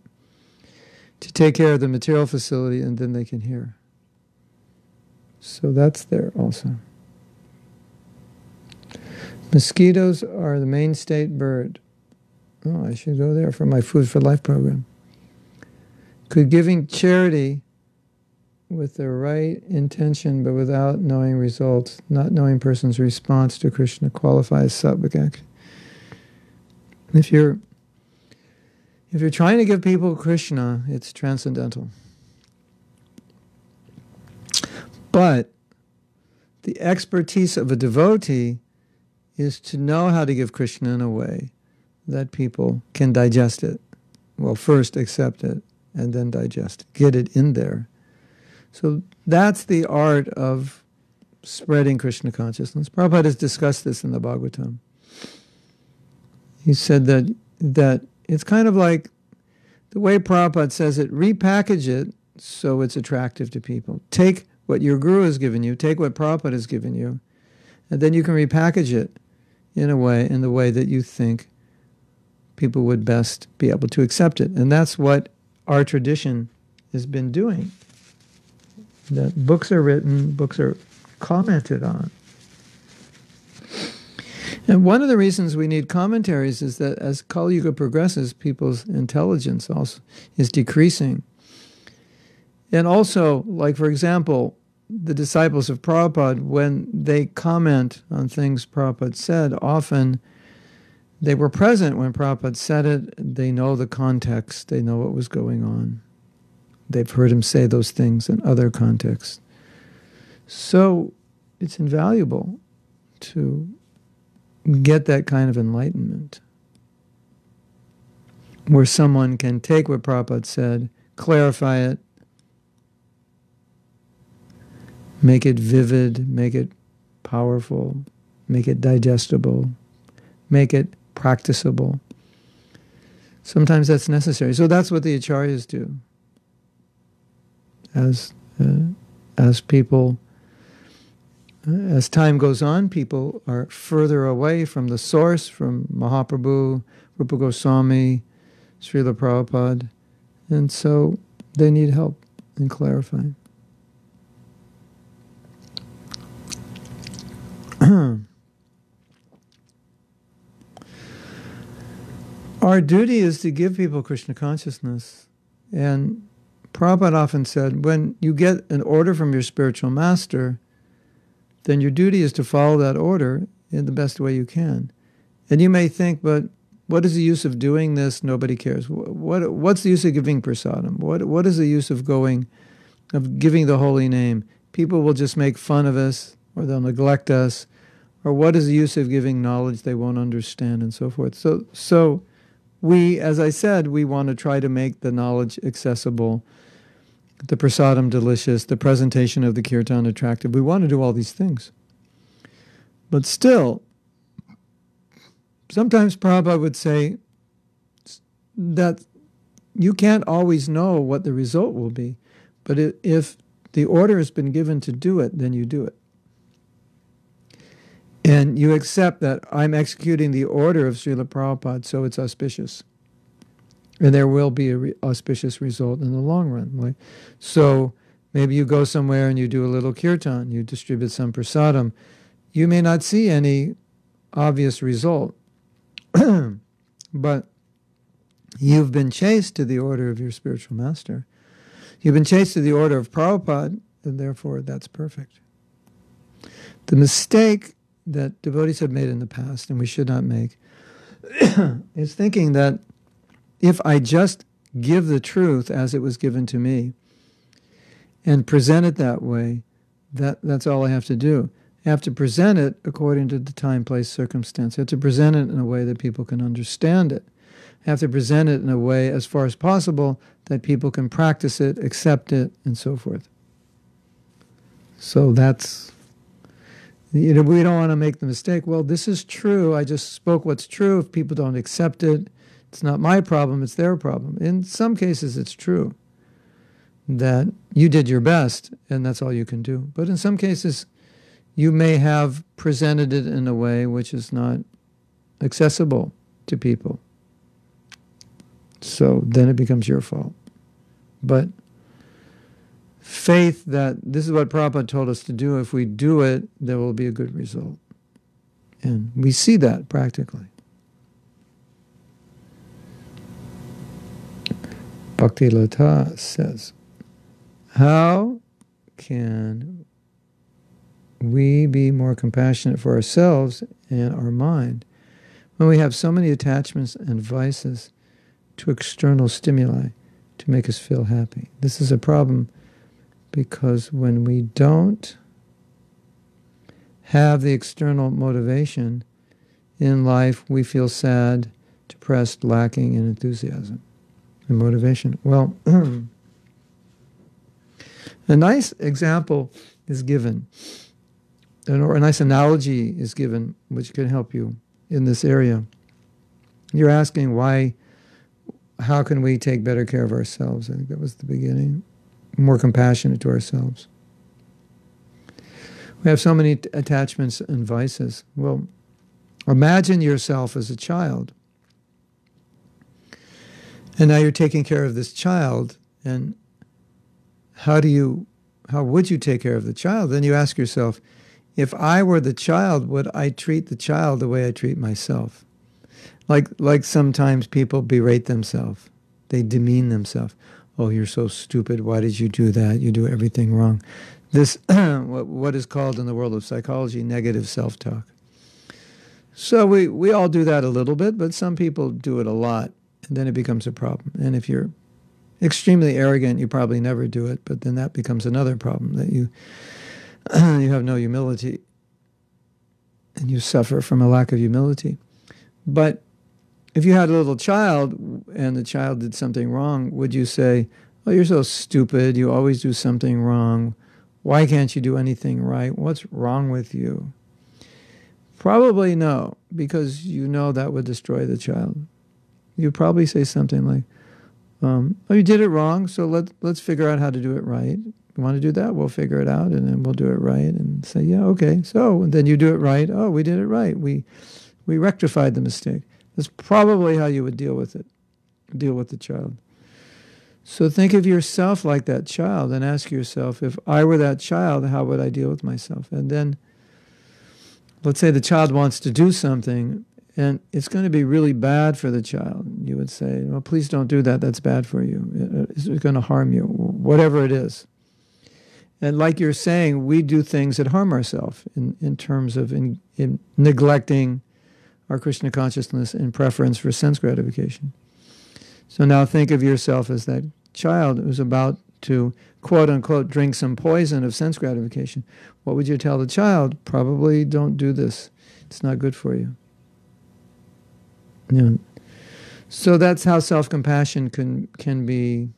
to take care of the material facility, and then they can hear. So that's there also. Mosquitoes are the main state bird. Oh, I should go there for my Food for Life program. Could giving charity with the right intention but without knowing results, not knowing person's response to Krishna qualify as sattvic action? If you're if you're trying to give people Krishna, it's transcendental. But the expertise of a devotee is to know how to give Krishna in a way that people can digest it. Well, first accept it and then digest it, get it in there. So that's the art of spreading Krishna consciousness. Prabhupada has discussed this in the Bhagavatam. He said that that it's kind of like the way Prabhupada says it, repackage it so it's attractive to people. Take what your guru has given you, take what Prabhupada has given you, and then you can repackage it in a way, in the way that you think people would best be able to accept it. And that's what our tradition has been doing. That books are written, books are commented on. And one of the reasons we need commentaries is that as Kali Yuga progresses, people's intelligence also is decreasing. And also, like for example, the disciples of Prabhupada, when they comment on things Prabhupada said, often they were present when Prabhupada said it. They know the context, they know what was going on. They've heard him say those things in other contexts. So it's invaluable to get that kind of enlightenment where someone can take what Prabhupada said, clarify it, Make it vivid, make it powerful, make it digestible, make it practicable. Sometimes that's necessary. So that's what the acharyas do. As uh, as people, uh, as time goes on, people are further away from the source, from Mahaprabhu, Rupa Goswami, Srila Prabhupada, and so they need help in clarifying. Our duty is to give people Krishna consciousness. And Prabhupada often said, when you get an order from your spiritual master, then your duty is to follow that order in the best way you can. And you may think, but what is the use of doing this? Nobody cares. What, what's the use of giving prasadam? What, what is the use of going, of giving the holy name? People will just make fun of us, or they'll neglect us, or what is the use of giving knowledge they won't understand, and so forth. So, so we, as I said, we want to try to make the knowledge accessible, the prasadam delicious, the presentation of the kirtan attractive. We want to do all these things. But still, sometimes Prabhupada would say that you can't always know what the result will be. But if the order has been given to do it, then you do it. And you accept that I'm executing the order of Srila Prabhupada, so it's auspicious. And there will be an re- auspicious result in the long run. Like, so maybe you go somewhere and you do a little kirtan, you distribute some prasadam. You may not see any obvious result, [CLEARS THROAT] but you've been chaste to the order of your spiritual master. You've been chaste to the order of Prabhupada, and therefore that's perfect. The mistake that devotees have made in the past, and we should not make, [CLEARS THROAT] is thinking that if I just give the truth as it was given to me and present it that way, that, that's all I have to do. I have to present it according to the time, place, circumstance. I have to present it in a way that people can understand it. I have to present it in a way, as far as possible, that people can practice it, accept it, and so forth. So that's you know, we don't want to make the mistake. Well, this is true. I just spoke what's true. If people don't accept it, it's not my problem, it's their problem. In some cases, it's true that you did your best and that's all you can do. But in some cases, you may have presented it in a way which is not accessible to people. So then it becomes your fault. But faith that this is what Prabhupada told us to do. If we do it, there will be a good result. And we see that practically. Bhakti Lata says, How can we be more compassionate for ourselves and our mind when we have so many attachments and vices to external stimuli to make us feel happy? This is a problem because when we don't have the external motivation in life, we feel sad, depressed, lacking in enthusiasm and motivation. Well, [CLEARS THROAT] a nice example is given, or a nice analogy is given, which can help you in this area. You're asking why, how can we take better care of ourselves? I think that was the beginning more compassionate to ourselves. We have so many attachments and vices. Well, imagine yourself as a child. And now you're taking care of this child, and how do you, how would you take care of the child? Then you ask yourself, if I were the child, would I treat the child the way I treat myself? Like, like sometimes people berate themselves, they demean themselves oh, you're so stupid. Why did you do that? You do everything wrong. This, [CLEARS THROAT] what is called in the world of psychology, negative self talk. So we, we all do that a little bit, but some people do it a lot, and then it becomes a problem. And if you're extremely arrogant, you probably never do it, but then that becomes another problem that you [CLEARS THROAT] you have no humility and you suffer from a lack of humility. But if you had a little child and the child did something wrong, would you say, Oh, you're so stupid. You always do something wrong. Why can't you do anything right? What's wrong with you? Probably no, because you know that would destroy the child. You'd probably say something like, um, "Oh, you did it wrong, so let let's figure out how to do it right. You want to do that? We'll figure it out, and then we'll do it right." And say, "Yeah, okay." So then you do it right. Oh, we did it right. We we rectified the mistake. That's probably how you would deal with it, deal with the child. So think of yourself like that child and ask yourself, if I were that child, how would I deal with myself? And then let's say the child wants to do something and it's going to be really bad for the child. You would say, well, please don't do that. That's bad for you. It's going to harm you, whatever it is. And like you're saying, we do things that harm ourselves in, in terms of in, in neglecting our Krishna consciousness in preference for sense gratification. So now think of yourself as that child who's about to quote unquote drink some poison of sense gratification, what would you tell the child? Probably don't do this. It's not good for you. Yeah. So that's how self-compassion can can be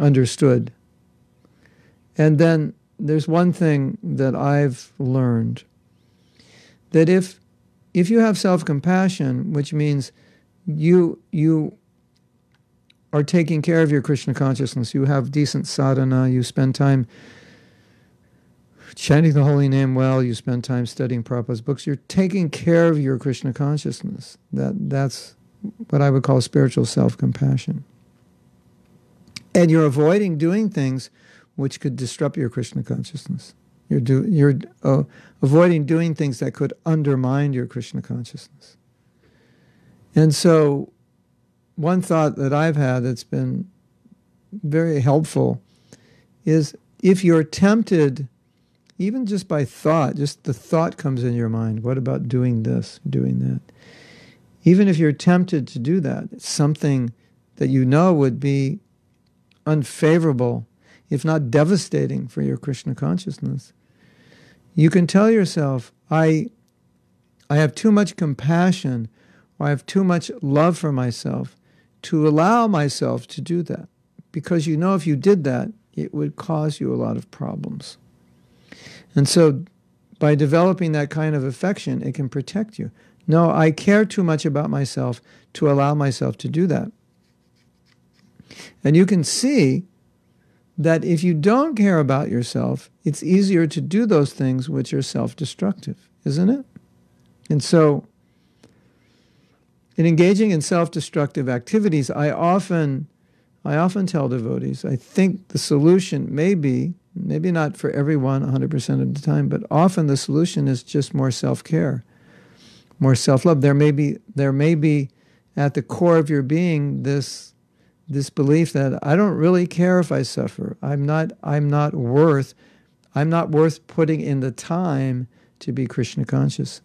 understood. And then there's one thing that I've learned that if if you have self-compassion, which means you you are taking care of your Krishna consciousness, you have decent sadhana, you spend time chanting the holy name well, you spend time studying Prabhupada's books, you're taking care of your Krishna consciousness. That that's what I would call spiritual self-compassion. And you're avoiding doing things which could disrupt your Krishna consciousness. You're, do, you're uh, avoiding doing things that could undermine your Krishna consciousness. And so, one thought that I've had that's been very helpful is if you're tempted, even just by thought, just the thought comes in your mind, what about doing this, doing that? Even if you're tempted to do that, something that you know would be unfavorable, if not devastating for your Krishna consciousness, you can tell yourself, I, I have too much compassion or I have too much love for myself to allow myself to do that. Because you know if you did that, it would cause you a lot of problems. And so by developing that kind of affection, it can protect you. No, I care too much about myself to allow myself to do that. And you can see that if you don't care about yourself, it's easier to do those things which are self destructive, isn't it? And so, in engaging in self destructive activities, I often, I often tell devotees, I think the solution may be, maybe not for everyone 100% of the time, but often the solution is just more self care more self-love. There may be there may be at the core of your being this this belief that I don't really care if I suffer. I'm not I'm not worth I'm not worth putting in the time to be Krishna conscious.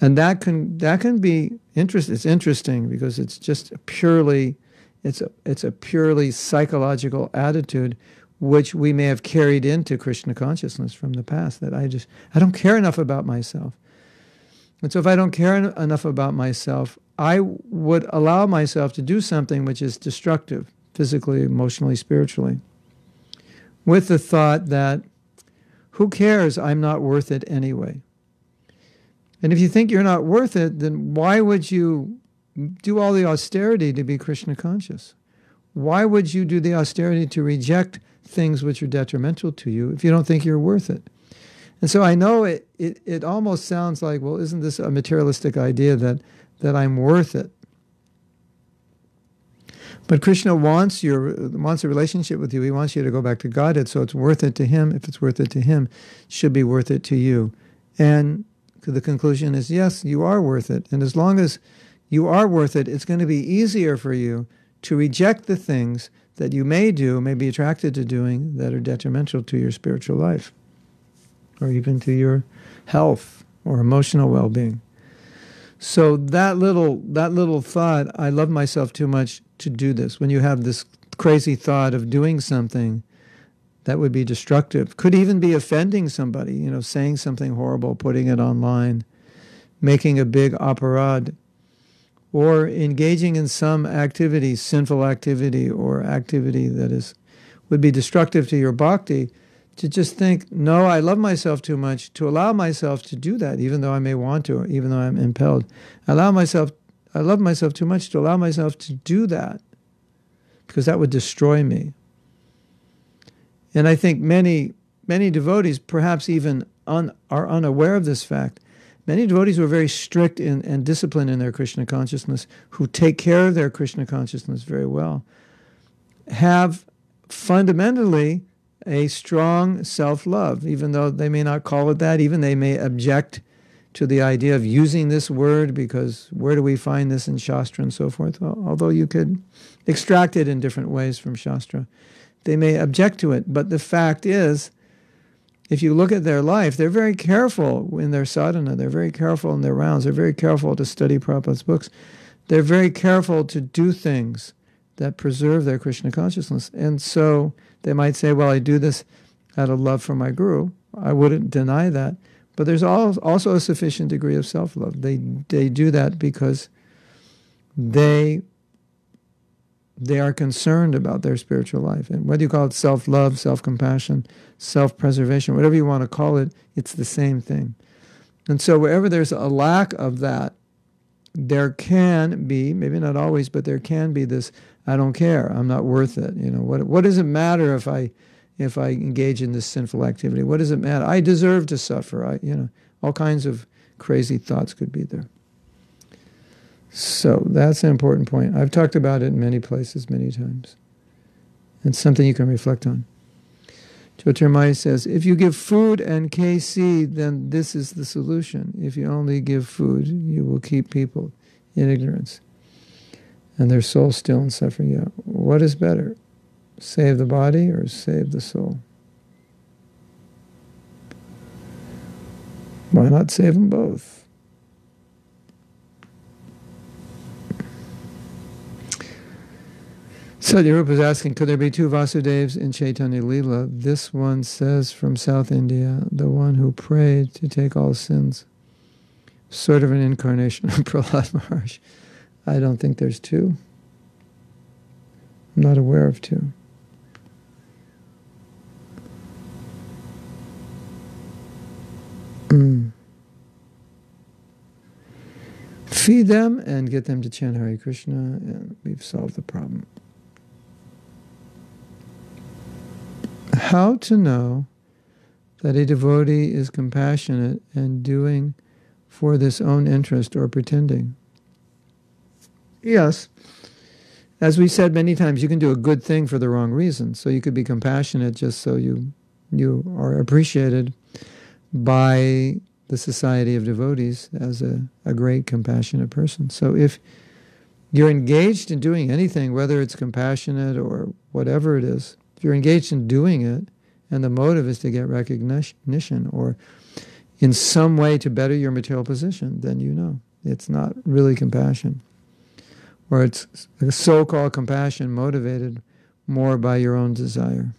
And that can that can be interest it's interesting because it's just purely it's a it's a purely psychological attitude which we may have carried into Krishna consciousness from the past that I just I don't care enough about myself. And so if I don't care en- enough about myself, I would allow myself to do something which is destructive, physically, emotionally, spiritually, with the thought that, who cares? I'm not worth it anyway. And if you think you're not worth it, then why would you do all the austerity to be Krishna conscious? Why would you do the austerity to reject things which are detrimental to you if you don't think you're worth it? And so I know it, it, it almost sounds like, well, isn't this a materialistic idea that, that I'm worth it? But Krishna wants your wants a relationship with you. He wants you to go back to Godhead, so it's worth it to him. If it's worth it to him, it should be worth it to you. And the conclusion is yes, you are worth it. And as long as you are worth it, it's going to be easier for you to reject the things that you may do, may be attracted to doing, that are detrimental to your spiritual life or even to your health or emotional well-being. So that little that little thought, I love myself too much to do this. When you have this crazy thought of doing something that would be destructive, could even be offending somebody, you know, saying something horrible, putting it online, making a big aparad, or engaging in some activity, sinful activity or activity that is would be destructive to your bhakti to just think, no, I love myself too much to allow myself to do that, even though I may want to, or even though I'm impelled. I allow myself, I love myself too much to allow myself to do that, because that would destroy me. And I think many, many devotees, perhaps even un, are unaware of this fact. Many devotees who are very strict in, and disciplined in their Krishna consciousness, who take care of their Krishna consciousness very well, have fundamentally a strong self love, even though they may not call it that, even they may object to the idea of using this word because where do we find this in Shastra and so forth? Well, although you could extract it in different ways from Shastra, they may object to it. But the fact is, if you look at their life, they're very careful in their sadhana, they're very careful in their rounds, they're very careful to study Prabhupada's books, they're very careful to do things that preserve their Krishna consciousness. And so they might say, well, I do this out of love for my guru. I wouldn't deny that. But there's also a sufficient degree of self love. They, they do that because they, they are concerned about their spiritual life. And whether you call it self love, self compassion, self preservation, whatever you want to call it, it's the same thing. And so wherever there's a lack of that, there can be, maybe not always, but there can be this I don't care. I'm not worth it. You know, what what does it matter if I if I engage in this sinful activity? What does it matter? I deserve to suffer. I you know, all kinds of crazy thoughts could be there. So that's an important point. I've talked about it in many places many times. It's something you can reflect on. Jyotirmaya says, if you give food and KC, then this is the solution. If you only give food, you will keep people in ignorance and their soul still in suffering. Yeah. What is better? Save the body or save the soul? Why not save them both? Sadhyarupa is asking, could there be two Vasudevs in Chaitanya Lila? This one says from South India, the one who prayed to take all sins. Sort of an incarnation of [LAUGHS] Prahlad Maharaj. I don't think there's two. I'm not aware of two. Mm. Feed them and get them to chant Hare Krishna, and we've solved the problem. How to know that a devotee is compassionate and doing for this own interest or pretending? Yes. As we said many times, you can do a good thing for the wrong reason. So you could be compassionate just so you you are appreciated by the society of devotees as a, a great compassionate person. So if you're engaged in doing anything, whether it's compassionate or whatever it is, if you're engaged in doing it and the motive is to get recognition or in some way to better your material position, then you know it's not really compassion or it's so called compassion motivated more by your own desire.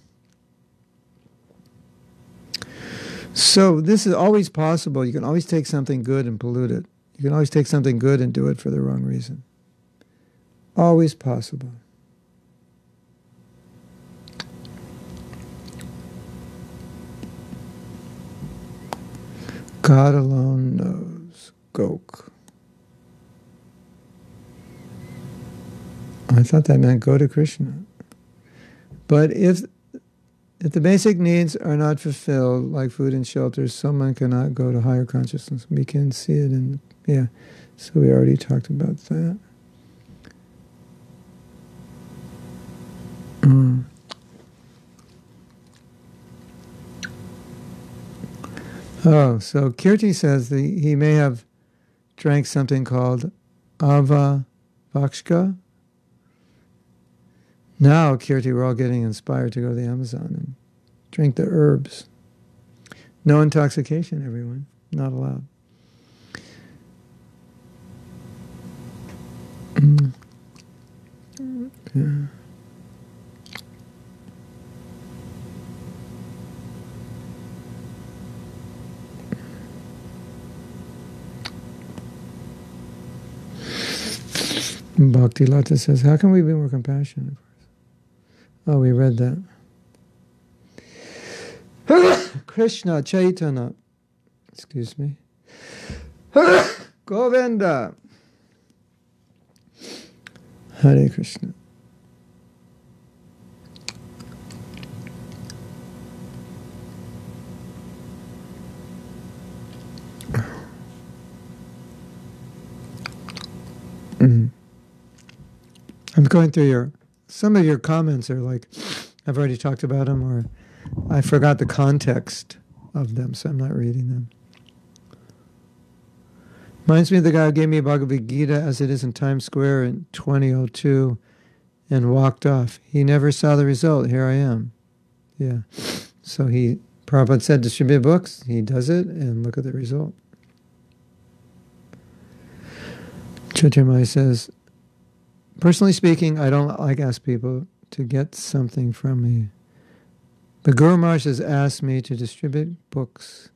So, this is always possible. You can always take something good and pollute it. You can always take something good and do it for the wrong reason. Always possible. God alone knows. Gok. I thought that meant go to Krishna. But if if the basic needs are not fulfilled, like food and shelter, someone cannot go to higher consciousness. We can see it in yeah. So we already talked about that. Mm. Oh, so Kirti says that he may have drank something called Ava Vakshka, now, Kirti, we're all getting inspired to go to the Amazon and drink the herbs. No intoxication, everyone. Not allowed. Mm. Bhakti Lata says, How can we be more compassionate? Oh, we read that. [COUGHS] Krishna Chaitanya. Excuse me. [COUGHS] Govinda. Hare Krishna. [COUGHS] Mm-hmm. I'm going through your some of your comments are like, I've already talked about them, or I forgot the context of them, so I'm not reading them. Reminds me of the guy who gave me a Bhagavad Gita as it is in Times Square in 2002 and walked off. He never saw the result. Here I am. Yeah. So he, Prabhupada said, distribute books. He does it, and look at the result. Chaturmai says, personally speaking, I don't like ask people to get something from me. But Guru Maharaj has asked me to distribute books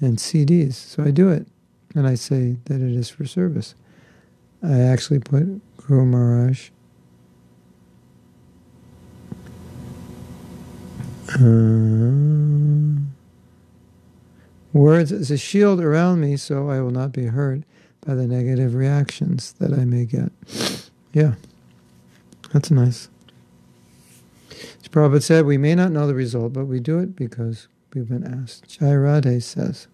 and CDs, so I do it. And I say that it is for service. I actually put Guru Maharaj uh, words as a shield around me so I will not be hurt by the negative reactions that I may get. Yeah, that's nice. As Prabhupada said, we may not know the result, but we do it because we've been asked. Jai Radhe says,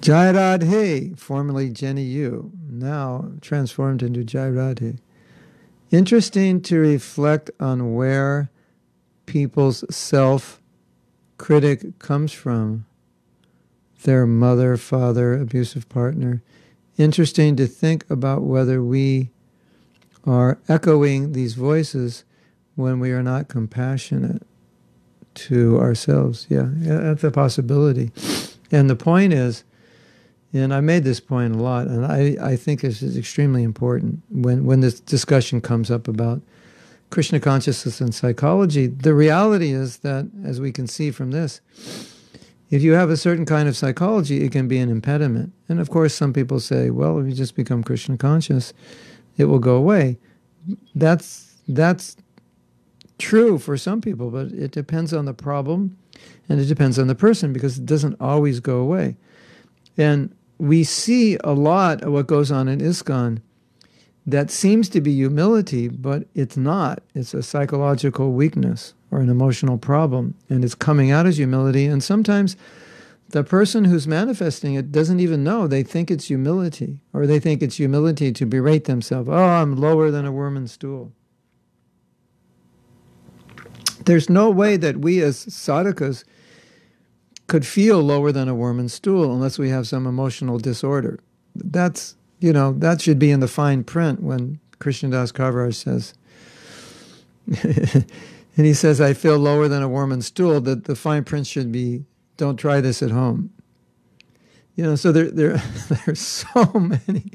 Jai Radhe, formerly Jenny Yu, now transformed into Jai Radhe. Interesting to reflect on where people's self critic comes from their mother, father, abusive partner. Interesting to think about whether we are echoing these voices when we are not compassionate to ourselves. Yeah, that's a possibility. And the point is, and I made this point a lot, and I, I think this is extremely important when, when this discussion comes up about Krishna consciousness and psychology. The reality is that, as we can see from this, if you have a certain kind of psychology, it can be an impediment. And of course, some people say, well, if you just become Krishna conscious, it will go away. That's, that's true for some people, but it depends on the problem and it depends on the person because it doesn't always go away. And we see a lot of what goes on in ISKCON that seems to be humility, but it's not. It's a psychological weakness or an emotional problem, and it's coming out as humility. And sometimes the person who's manifesting it doesn't even know. They think it's humility, or they think it's humility to berate themselves. Oh, I'm lower than a worm in stool. There's no way that we as sadhakas could feel lower than a worm in stool unless we have some emotional disorder. That's, you know, that should be in the fine print when Krishnadas Kaviraj says, [LAUGHS] and he says, I feel lower than a worm in stool, that the fine print should be, don't try this at home. You know, so there, there, [LAUGHS] there's so many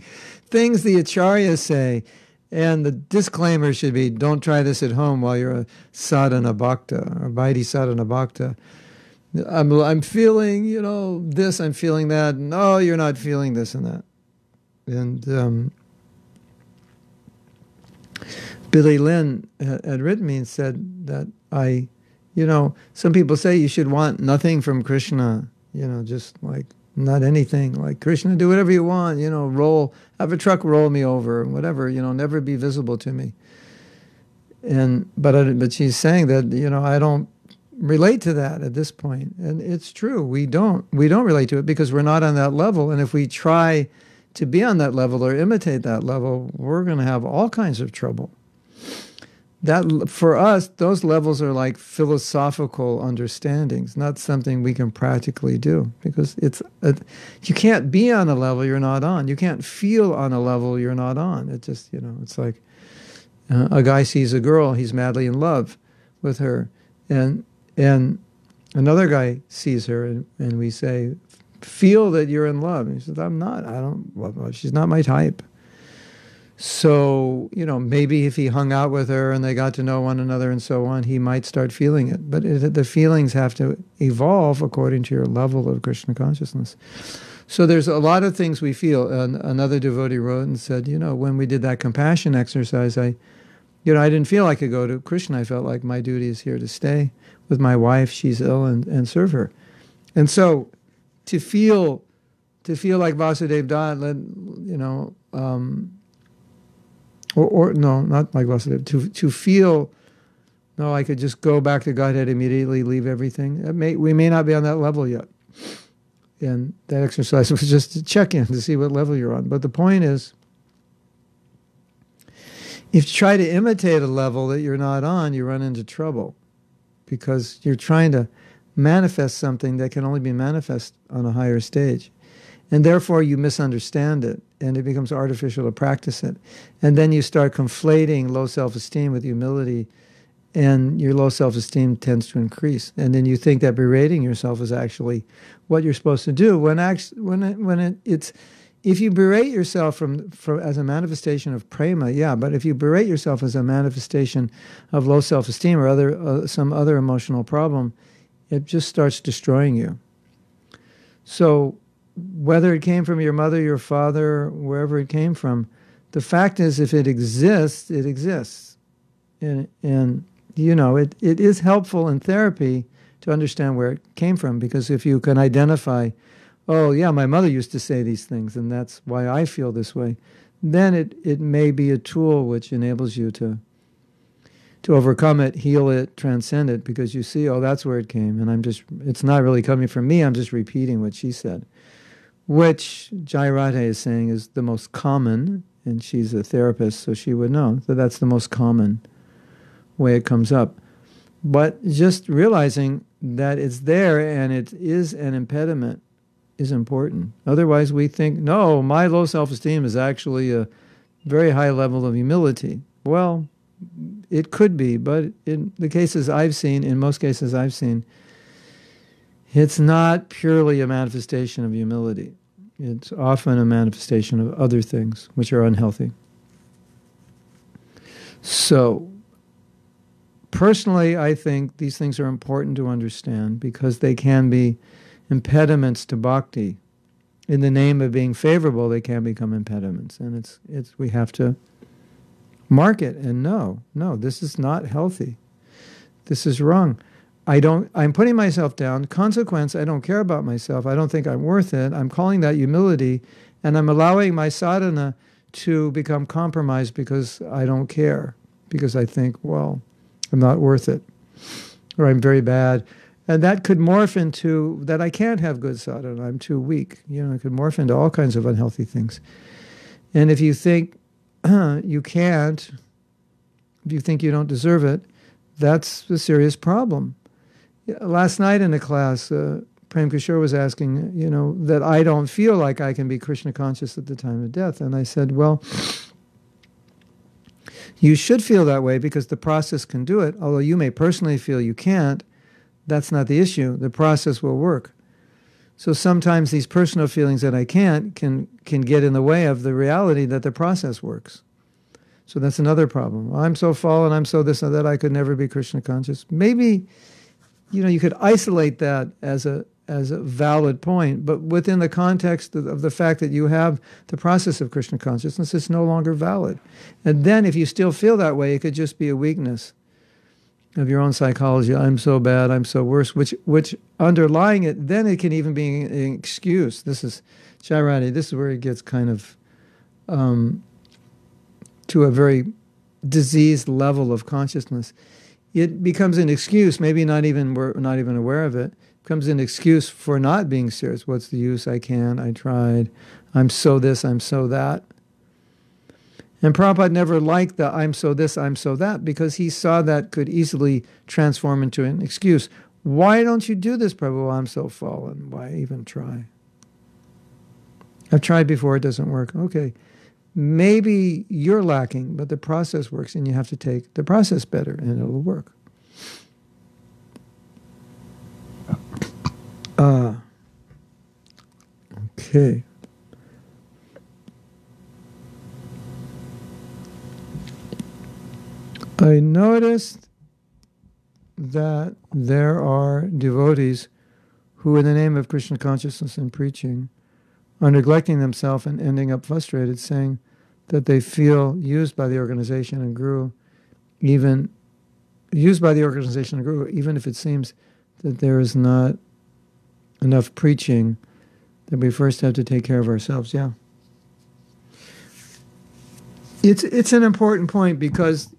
things the acharyas say, and the disclaimer should be, don't try this at home while you're a sadhana bhakta or vaidhi sadhana bhakta. I'm, I'm feeling, you know, this, I'm feeling that. No, you're not feeling this and that. And um, Billy Lynn uh, had written me and said that I, you know, some people say you should want nothing from Krishna, you know, just like not anything. Like Krishna, do whatever you want, you know, roll, have a truck roll me over, whatever, you know, never be visible to me. And but but she's saying that you know I don't relate to that at this point and it's true we don't we don't relate to it because we're not on that level and if we try to be on that level or imitate that level we're going to have all kinds of trouble that for us those levels are like philosophical understandings not something we can practically do because it's a, you can't be on a level you're not on you can't feel on a level you're not on it just you know it's like uh, a guy sees a girl he's madly in love with her and and another guy sees her, and, and we say, "Feel that you're in love." And he says, "I'm not. I don't. Well, she's not my type." So you know, maybe if he hung out with her and they got to know one another and so on, he might start feeling it. But it, the feelings have to evolve according to your level of Krishna consciousness. So there's a lot of things we feel. Another devotee wrote and said, you know, when we did that compassion exercise, I, you know, I didn't feel I could go to Krishna. I felt like my duty is here to stay with my wife. She's ill, and, and serve her. And so, to feel, to feel like Vasudev Dutt, you know, um, or, or no, not like Vasudev. To to feel, no, I could just go back to Godhead immediately, leave everything. May, we may not be on that level yet. And that exercise [LAUGHS] was just to check in to see what level you're on. But the point is, if you try to imitate a level that you're not on, you run into trouble because you're trying to manifest something that can only be manifest on a higher stage. And therefore, you misunderstand it, and it becomes artificial to practice it. And then you start conflating low self esteem with humility, and your low self esteem tends to increase. And then you think that berating yourself is actually what you're supposed to do, when, actually, when, it, when it, it's if you berate yourself from, from as a manifestation of prema, yeah, but if you berate yourself as a manifestation of low self-esteem or other uh, some other emotional problem, it just starts destroying you. So, whether it came from your mother, your father, wherever it came from, the fact is, if it exists, it exists, and and you know it, it is helpful in therapy to understand where it came from because if you can identify oh, yeah, my mother used to say these things, and that's why I feel this way, then it, it may be a tool which enables you to to overcome it, heal it, transcend it, because you see, oh, that's where it came, and I'm just, it's not really coming from me, I'm just repeating what she said, which Jai Radhe is saying is the most common, and she's a therapist, so she would know that that's the most common way it comes up. But just realizing that it's there and it is an impediment is important. Otherwise, we think, no, my low self esteem is actually a very high level of humility. Well, it could be, but in the cases I've seen, in most cases I've seen, it's not purely a manifestation of humility. It's often a manifestation of other things which are unhealthy. So, personally, I think these things are important to understand because they can be impediments to bhakti. In the name of being favorable, they can become impediments, and it's it's we have to mark it and know, no, this is not healthy. This is wrong. I don't I'm putting myself down. Consequence, I don't care about myself. I don't think I'm worth it. I'm calling that humility and I'm allowing my sadhana to become compromised because I don't care. Because I think, well, I'm not worth it. Or I'm very bad and that could morph into that I can't have good sadhana. I'm too weak. You know, it could morph into all kinds of unhealthy things. And if you think [CLEARS THROAT] you can't, if you think you don't deserve it, that's a serious problem. Last night in a class, uh, Prem Kishore was asking, you know, that I don't feel like I can be Krishna conscious at the time of death. And I said, well, you should feel that way because the process can do it, although you may personally feel you can't that's not the issue. The process will work. So sometimes these personal feelings that I can't can can get in the way of the reality that the process works. So that's another problem. I'm so fallen, I'm so this and that, I could never be Krishna conscious. Maybe, you know, you could isolate that as a as a valid point, but within the context of, the fact that you have the process of Krishna consciousness, it's no longer valid. And then if you still feel that way, it could just be a weakness of your own psychology. I'm so bad. I'm so worse. Which which underlying it, then it can even be an excuse. This is Jai This is where it gets kind of um, to a very diseased level of consciousness. It becomes an excuse. Maybe not even we're not even aware of it. becomes an excuse for not being serious. What's the use? I can. I tried. I'm so this. I'm so that. And Prabhupada never liked the I'm so this, I'm so that, because he saw that could easily transform into an excuse. Why don't you do this, Prabhu? I'm so fallen. Why even try? I've tried before, it doesn't work. Okay. Maybe you're lacking, but the process works, and you have to take the process better, and it'll work. Uh, okay. I noticed that there are devotees who, in the name of Krishna consciousness and preaching, are neglecting themselves and ending up frustrated, saying that they feel used by the organization and grew even used by the organization and grew even if it seems that there is not enough preaching, that we first have to take care of ourselves. Yeah. It's it's an important point because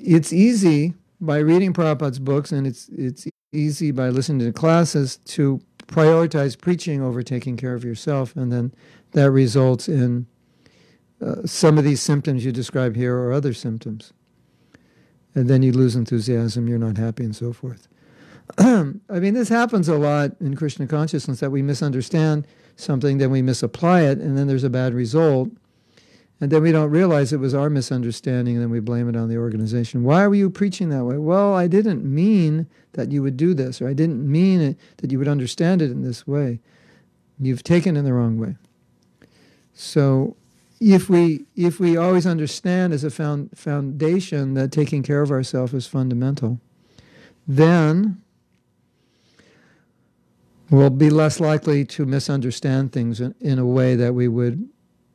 it's easy by reading Prabhupada's books, and it's it's easy by listening to classes to prioritize preaching over taking care of yourself, and then that results in uh, some of these symptoms you describe here or other symptoms, and then you lose enthusiasm, you're not happy, and so forth. [CLEARS THROAT] I mean, this happens a lot in Krishna consciousness that we misunderstand something, then we misapply it, and then there's a bad result. And then we don't realize it was our misunderstanding, and then we blame it on the organization. Why were you preaching that way? Well, I didn't mean that you would do this, or I didn't mean it, that you would understand it in this way. You've taken it in the wrong way. So if we if we always understand as a found, foundation that taking care of ourselves is fundamental, then we'll be less likely to misunderstand things in, in a way that we would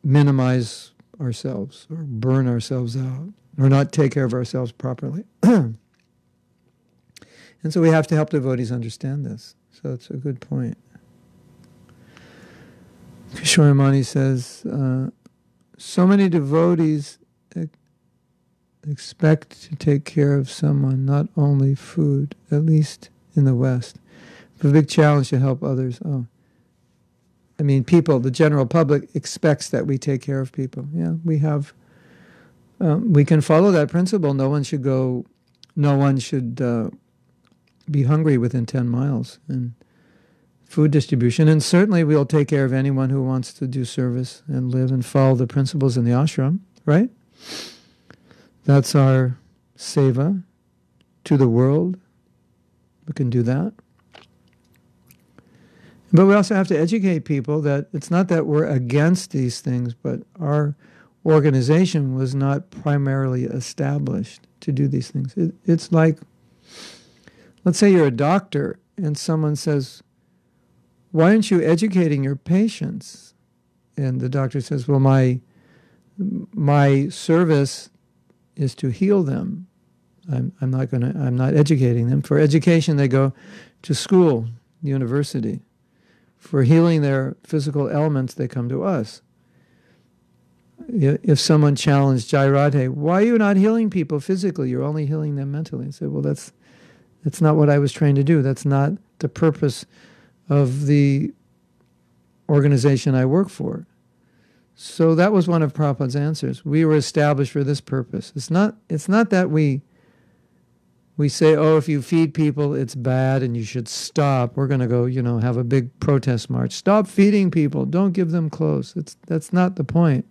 minimize ourselves or burn ourselves out or not take care of ourselves properly. [CLEARS THROAT] and so we have to help devotees understand this. So it's a good point. Kishoramani says, uh, so many devotees expect to take care of someone, not only food, at least in the West. A big challenge to help others. Oh, I mean, people, the general public expects that we take care of people. Yeah, we have, um, we can follow that principle. No one should go, no one should uh, be hungry within 10 miles and food distribution. And certainly we'll take care of anyone who wants to do service and live and follow the principles in the ashram, right? That's our seva to the world. We can do that. But we also have to educate people that it's not that we're against these things, but our organization was not primarily established to do these things. It, it's like, let's say you're a doctor and someone says, Why aren't you educating your patients? And the doctor says, Well, my, my service is to heal them. I'm, I'm not going to, I'm not educating them. For education, they go to school, university for healing their physical ailments, they come to us. If someone challenged Jai Radhe, why are you not healing people physically? You're only healing them mentally. I said, well, that's, that's not what I was trained to do. That's not the purpose of the organization I work for. So that was one of Prabhupada's answers. We were established for this purpose. It's not, it's not that we we say, oh, if you feed people, it's bad and you should stop. We're going to go, you know, have a big protest march. Stop feeding people. Don't give them clothes. It's, that's not the point.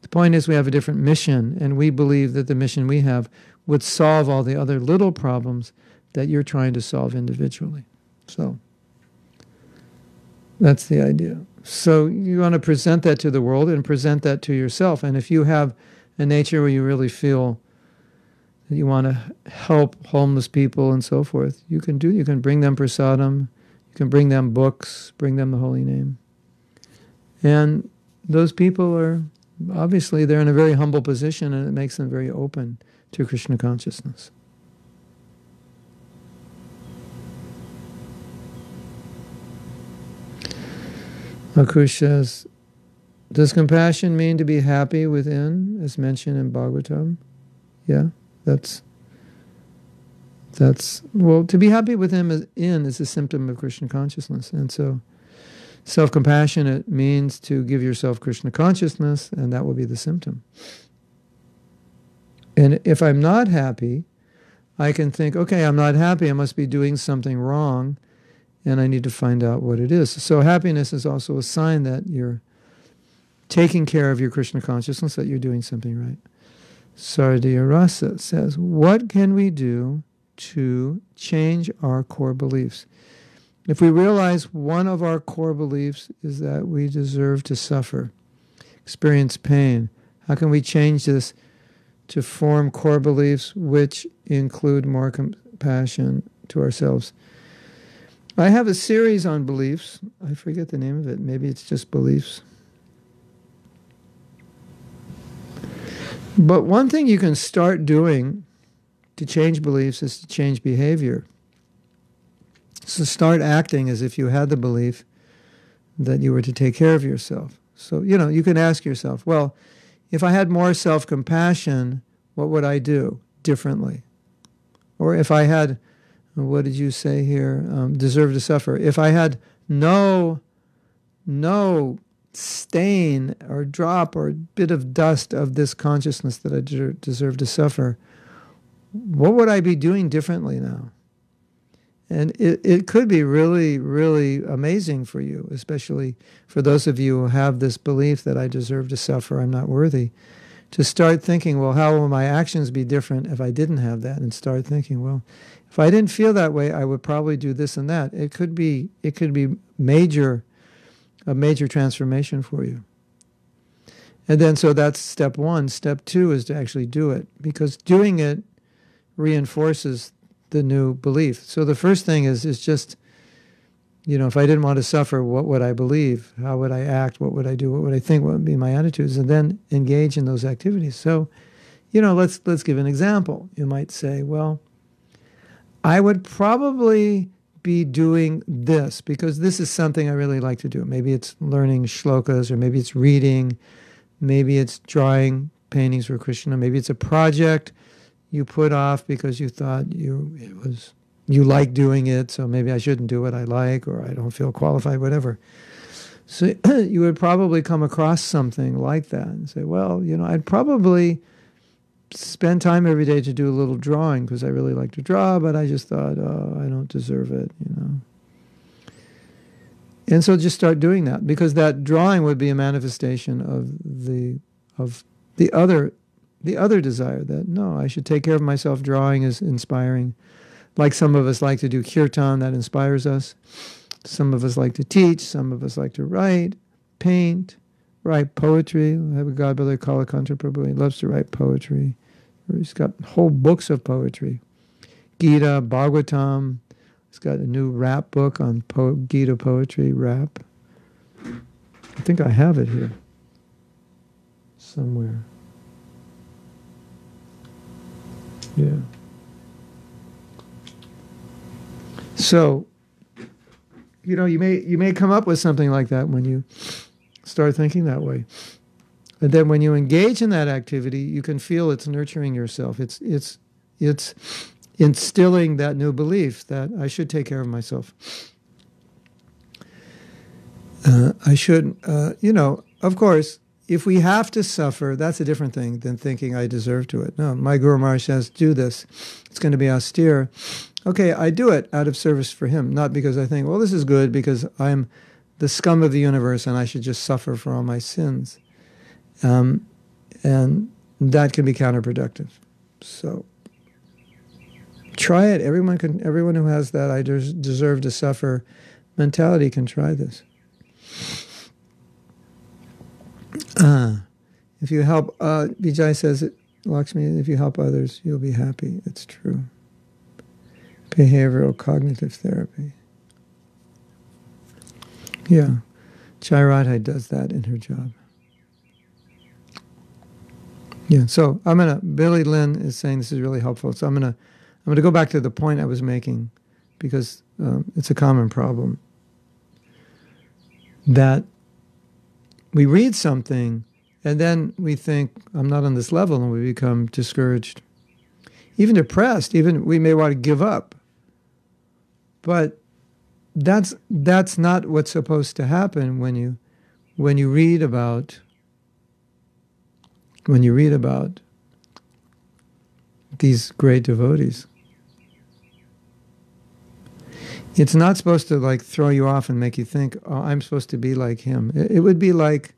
The point is we have a different mission, and we believe that the mission we have would solve all the other little problems that you're trying to solve individually. So that's the idea. So you want to present that to the world and present that to yourself. And if you have a nature where you really feel that you want to help homeless people and so forth, you can do. You can bring them prasadam, you can bring them books, bring them the holy name. And those people are obviously they're in a very humble position and it makes them very open to Krishna consciousness. Akush says, Does compassion mean to be happy within, as mentioned in Bhagavatam? Yeah. That's that's well to be happy within is, in is a symptom of Krishna consciousness, and so self-compassionate means to give yourself Krishna consciousness, and that will be the symptom. And if I'm not happy, I can think, okay, I'm not happy. I must be doing something wrong, and I need to find out what it is. So happiness is also a sign that you're taking care of your Krishna consciousness, that you're doing something right. Sardiya Rasa says, What can we do to change our core beliefs? If we realize one of our core beliefs is that we deserve to suffer, experience pain, how can we change this to form core beliefs which include more compassion to ourselves? I have a series on beliefs. I forget the name of it. Maybe it's just beliefs. But one thing you can start doing to change beliefs is to change behavior. So start acting as if you had the belief that you were to take care of yourself. So, you know, you can ask yourself, well, if I had more self compassion, what would I do differently? Or if I had, what did you say here, um, deserve to suffer? If I had no, no stain or drop or bit of dust of this consciousness that I deserve to suffer, what would I be doing differently now? And it, it could be really, really amazing for you, especially for those of you who have this belief that I deserve to suffer, I'm not worthy, to start thinking, well, how will my actions be different if I didn't have that? And start thinking, well, if I didn't feel that way, I would probably do this and that. It could be, it could be major a major transformation for you. And then, so that's step one. Step two is to actually do it because doing it reinforces the new belief. So the first thing is is just, you know, if I didn't want to suffer, what would I believe? How would I act? What would I do? What would I think? What would be my attitudes? And then engage in those activities. So, you know, let's let's give an example. You might say, well, I would probably be doing this because this is something I really like to do. Maybe it's learning shlokas, or maybe it's reading, maybe it's drawing paintings for Krishna, maybe it's a project you put off because you thought you it was you like doing it, so maybe I shouldn't do what I like or I don't feel qualified, whatever. So [CLEARS THROAT] you would probably come across something like that and say, well, you know, I'd probably spend time every day to do a little drawing because I really like to draw, but I just thought, oh, I don't deserve it, you know. And so just start doing that because that drawing would be a manifestation of the of the other the other desire that no, I should take care of myself. Drawing is inspiring. Like some of us like to do kirtan, that inspires us. Some of us like to teach. Some of us like to write, paint, write poetry. I have a godbrother, Kalakantha Prabhu. He loves to write poetry. He's got whole books of poetry. Gita, Bhagavatam. He's got a new rap book on po- Gita poetry, rap. I think I have it here somewhere. Yeah. So, you know, you may you may come up with something like that when you start thinking that way. And then when you engage in that activity, you can feel it's nurturing yourself. It's it's it's instilling that new belief that I should take care of myself. Uh, I should, uh, you know, of course, if we have to suffer, that's a different thing than thinking I deserve to it. No, my Guru Maharaj says, do this. It's going to be austere. Okay, I do it out of service for him, not because I think, well, this is good because I'm the scum of the universe and I should just suffer for all my sins. Um, and that can be counterproductive. So try it. Everyone can. Everyone who has that "I deserve to suffer" mentality can try this. Uh, if you help, uh, Vijay says it, Lakshmi, if you help others, you'll be happy. It's true. Behavioral cognitive therapy. Yeah. Jai Radhe does that in her job. Yeah, so I'm gonna. Billy Lynn is saying this is really helpful. So I'm gonna, I'm gonna go back to the point I was making, because um, it's a common problem. That we read something and then we think, I'm not on this level, and we become discouraged, even depressed, even we may want to give up. But that's that's not what's supposed to happen when you when you read about when you read about these great devotees. It's not supposed to like throw you off and make you think, "Oh, I'm supposed to be like him." It, would be like,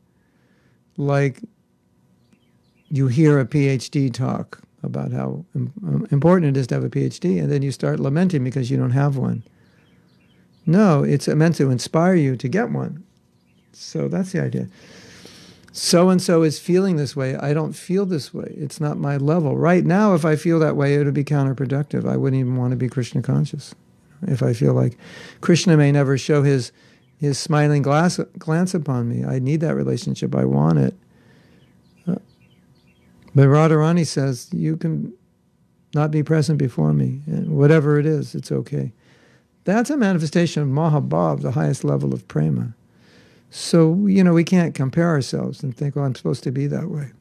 like you hear a PhD talk about how um, important it is to have a PhD, and then you start lamenting because you don't have one. No, it's meant to inspire you to get one. So that's the idea. So and so is feeling this way. I don't feel this way. It's not my level. Right now, if I feel that way, it would be counterproductive. I wouldn't even want to be Krishna conscious if I feel like Krishna may never show his his smiling glass, glance upon me. I need that relationship. I want it. Uh, but Radharani says, you can not be present before me. And whatever it is, it's okay. That's a manifestation of Mahabhav, the highest level of prema. So, you know, we can't compare ourselves and think, oh, I'm supposed to be that way.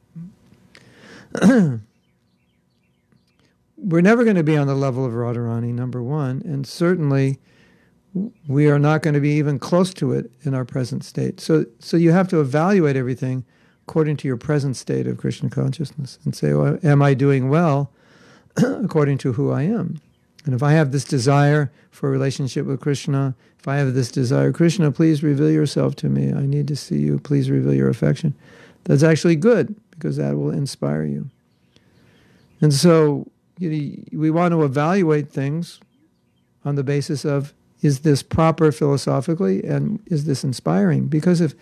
we're never going to be on the level of Radharani, number one, and certainly we are not going to be even close to it in our present state. So, so you have to evaluate everything according to your present state of Krishna consciousness and say, well, am I doing well [CLEARS THROAT] according to who I am? And if I have this desire for a relationship with Krishna, if I have this desire, Krishna, please reveal yourself to me. I need to see you. Please reveal your affection. That's actually good because that will inspire you. And so you know, we want to evaluate things on the basis of is this proper philosophically and is this inspiring? Because if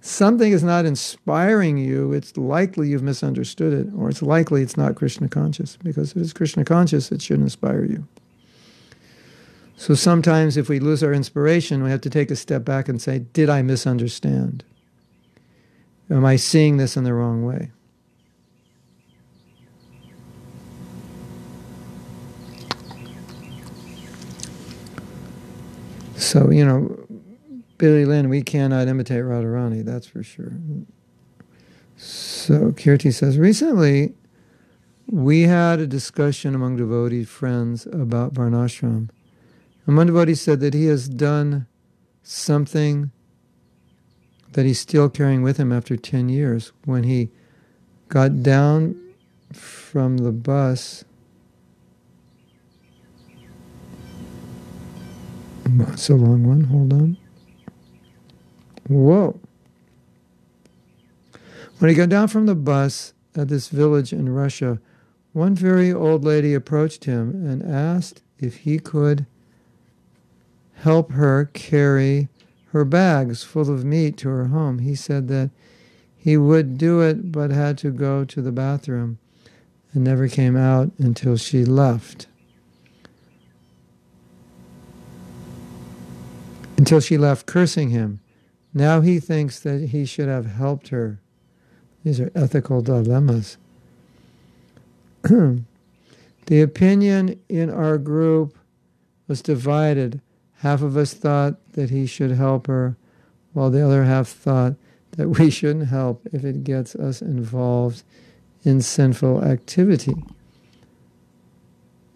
something is not inspiring you, it's likely you've misunderstood it, or it's likely it's not Krishna conscious. Because if it's Krishna conscious, it should inspire you. So sometimes, if we lose our inspiration, we have to take a step back and say, Did I misunderstand? Am I seeing this in the wrong way? So, you know, Billy Lynn, we cannot imitate Radharani, that's for sure. So, Kirti says, recently we had a discussion among devotee friends about Varnashram. And devotee said that he has done something that he's still carrying with him after 10 years. When he got down from the bus, That's a long one. Hold on. Whoa. When he got down from the bus at this village in Russia, one very old lady approached him and asked if he could help her carry her bags full of meat to her home. He said that he would do it but had to go to the bathroom and never came out until she left. until she left cursing him. Now he thinks that he should have helped her. These are ethical dilemmas. [CLEARS THROAT] the opinion in our group was divided. Half of us thought that he should help her, while the other half thought that we shouldn't help if it gets us involved in sinful activity.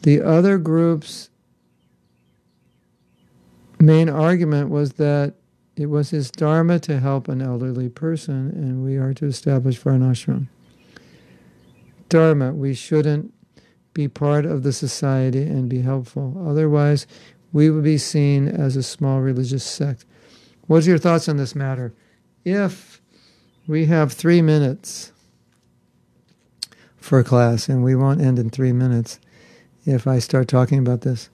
The other group's main argument was that it was his dharma to help an elderly person, and we are to establish varnashram. Dharma, we shouldn't be part of the society and be helpful. Otherwise, we would be seen as a small religious sect. What's your thoughts on this matter? If we have three minutes for a class, and we won't end in three minutes if I start talking about this,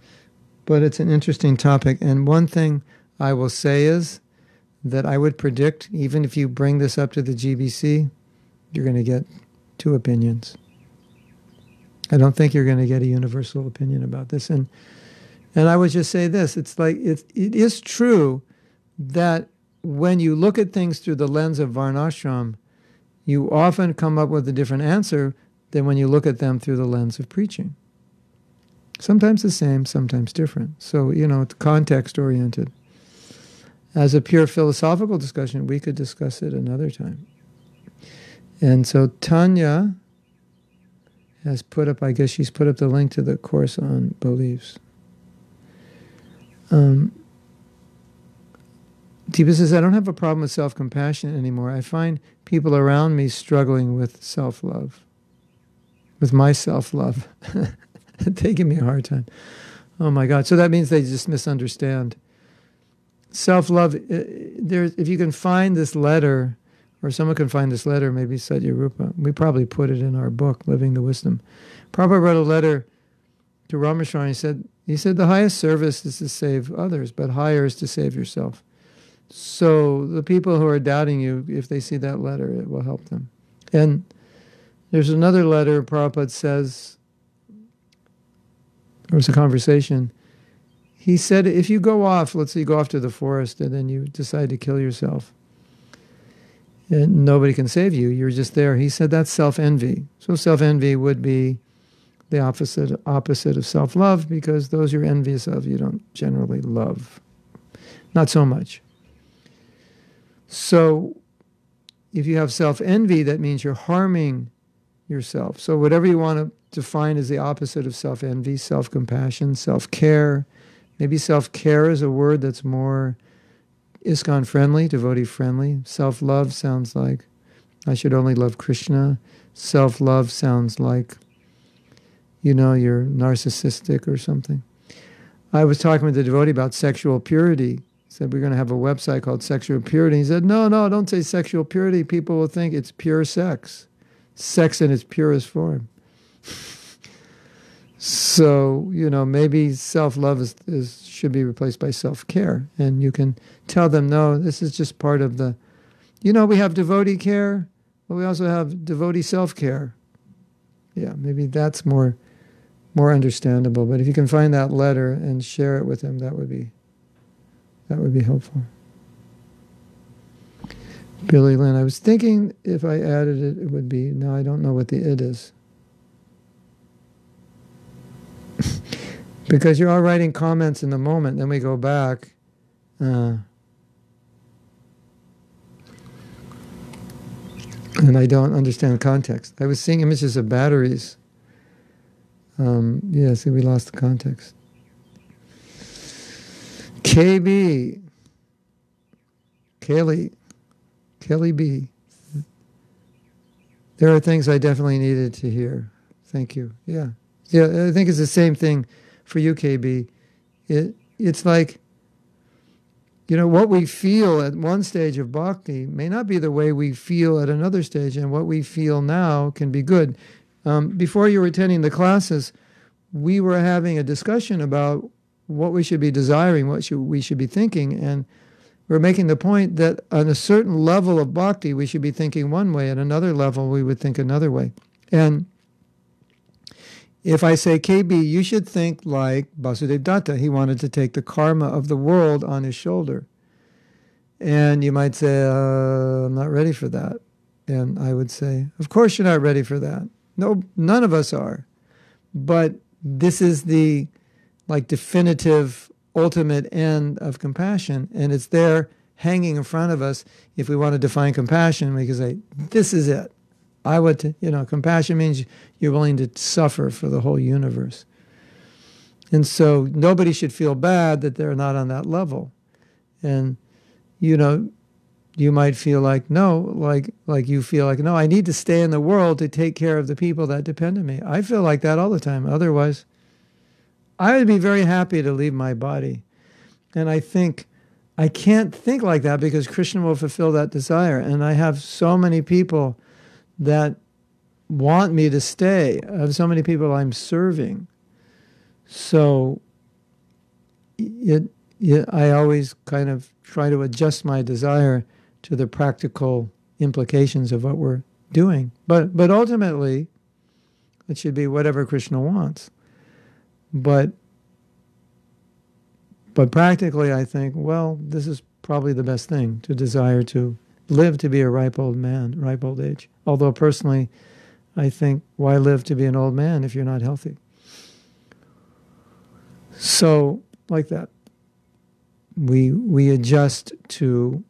but it's an interesting topic. And one thing I will say is that I would predict, even if you bring this up to the GBC, you're going to get two opinions. I don't think you're going to get a universal opinion about this. And and I would just say this: it's like it, it is true that when you look at things through the lens of Varnashram, you often come up with a different answer than when you look at them through the lens of preaching. Sometimes the same, sometimes different. So, you know, it's context oriented. As a pure philosophical discussion, we could discuss it another time. And so Tanya has put up, I guess she's put up the link to the course on beliefs. Um, Deepa says, I don't have a problem with self compassion anymore. I find people around me struggling with self love, with my self love. give [LAUGHS] me a hard time. Oh my God. So that means they just misunderstand. Self love, uh, if you can find this letter, or someone can find this letter, maybe Satya Rupa, we probably put it in our book, Living the Wisdom. Prabhupada wrote a letter to Ramacharya. He said, he said, the highest service is to save others, but higher is to save yourself. So the people who are doubting you, if they see that letter, it will help them. And there's another letter Prabhupada says there was a conversation. He said, if you go off, let's say you go off to the forest and then you decide to kill yourself, and nobody can save you, you're just there. He said that's self envy. So self envy would be the opposite opposite of self love because those you're envious of you don't generally love, not so much. So if you have self envy, that means you're harming yourself. So whatever you want to define as the opposite of self envy, self compassion, self care. Maybe self care is a word that's more ISKCON friendly, devotee friendly. Self love sounds like I should only love Krishna. Self love sounds like, you know, you're narcissistic or something. I was talking with the devotee about sexual purity. He said, We're going to have a website called Sexual Purity. He said, No, no, don't say sexual purity. People will think it's pure sex, sex in its purest form. [LAUGHS] So, you know, maybe self love is, is, should be replaced by self care. And you can tell them, no, this is just part of the you know, we have devotee care, but we also have devotee self care. Yeah, maybe that's more more understandable. But if you can find that letter and share it with him, that would be that would be helpful. Billy Lynn, I was thinking if I added it, it would be. No, I don't know what the it is. [LAUGHS] because you're all writing comments in the moment, then we go back. Uh, and I don't understand context. I was seeing images of batteries. Um, yeah, see, we lost the context. KB, Kelly, Kelly B. There are things I definitely needed to hear. Thank you. Yeah, yeah. I think it's the same thing for you, KB. It it's like you know, what we feel at one stage of bhakti may not be the way we feel at another stage, and what we feel now can be good. Um, before you were attending the classes, we were having a discussion about what we should be desiring, what should, we should be thinking, and we're making the point that on a certain level of bhakti, we should be thinking one way, at another level, we would think another way. And if I say, KB, you should think like Basudev Datta. He wanted to take the karma of the world on his shoulder. And you might say, uh, I'm not ready for that. And I would say, Of course you're not ready for that. No, none of us are. But this is the like definitive ultimate end of compassion. And it's there hanging in front of us. If we want to define compassion, we can say, This is it. I would, you know, compassion means you're willing to suffer for the whole universe. And so nobody should feel bad that they're not on that level. And, you know, you might feel like, no, like, like you feel like, no, I need to stay in the world to take care of the people that depend on me. I feel like that all the time. Otherwise, I would be very happy to leave my body. And I think I can't think like that because Krishna will fulfill that desire. And I have so many people that want me to stay. I have so many people I'm serving. So it, it, I always kind of try to adjust my desire to the practical implications of what we're doing. But but ultimately, it should be whatever Krishna wants. But but practically, I think, well, this is probably the best thing to desire to live to be a ripe old man, ripe old age. Although personally, I think, why live to be an old man if you're not healthy? So, like that, we we adjust to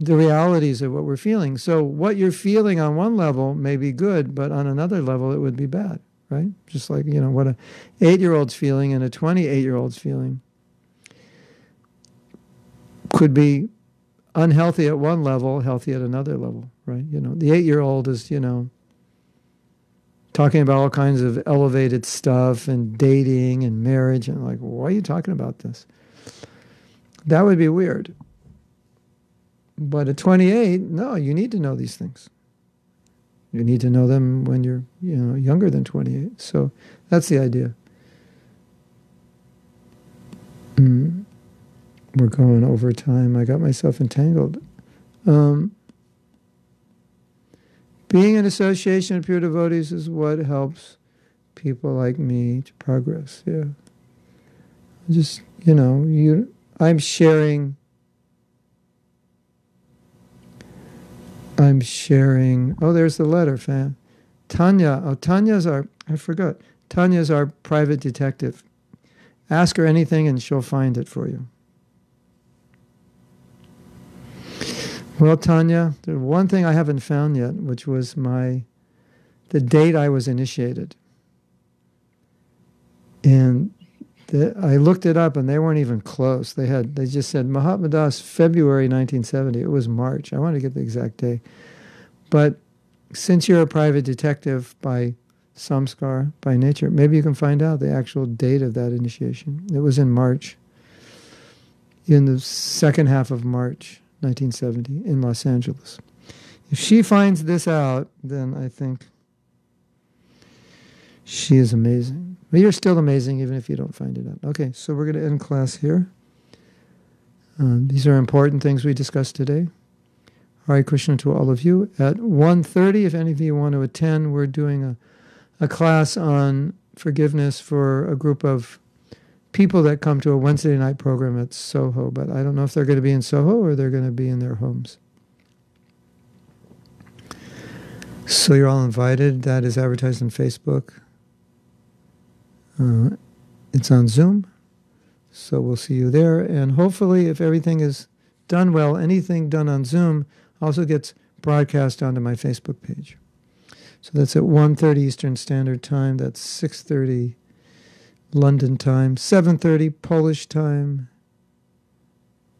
the realities of what we're feeling. So, what you're feeling on one level may be good, but on another level, it would be bad, right? Just like you know what a eight-year-old's feeling and a twenty-eight-year-old's feeling could be unhealthy at one level, healthy at another level, right? You know, the eight year old is, you know, talking about all kinds of elevated stuff and dating and marriage. And like, why are you talking about this? That would be weird. But at 28, no, you need to know these things. You need to know them when you're, you know, younger than 28. So that's the idea. Mm we're going over time. I got myself entangled. Um, being in association of pure devotees is what helps people like me to progress. Yeah. Just, you know, you I'm sharing I'm sharing oh there's the letter, fam. Tanya, oh Tanya's our I forgot. Tanya's our private detective. Ask her anything and she'll find it for you. Well, Tanya, the one thing I haven't found yet, which was my the date I was initiated. And the, I looked it up, and they weren't even close. They had they just said Mahatma Das February 1970. It was March. I want to get the exact day, but since you're a private detective by samskar by nature, maybe you can find out the actual date of that initiation. It was in March, in the second half of March. 1970 in Los Angeles. If she finds this out, then I think she is amazing. But you're still amazing even if you don't find it out. Okay, so we're going to end class here. Uh, these are important things we discussed today. Hare Krishna to all of you. At 1.30, if any of you want to attend, we're doing a, a class on forgiveness for a group of people that come to a Wednesday night program at Soho, but I don't know if they're going to be in Soho or they're going to be in their homes. So you're all invited. That is advertised on Facebook. Uh, it's on Zoom. So we'll see you there. And hopefully, if everything is done well, anything done on Zoom also gets broadcast onto my Facebook page. So that's at 1.30 Eastern Standard Time. That's 6.30 London time, 7.30 Polish time.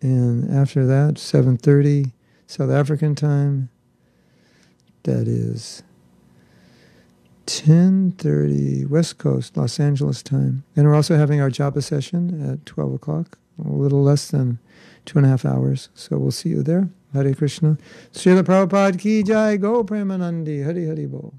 And after that, 7.30 South African time. That is 10.30 West Coast, Los Angeles time. And we're also having our Japa session at 12 o'clock, a little less than two and a half hours. So we'll see you there. Hare Krishna. Srila Prabhupada ki jai, Gaura Premanande, Hari Hari Bol.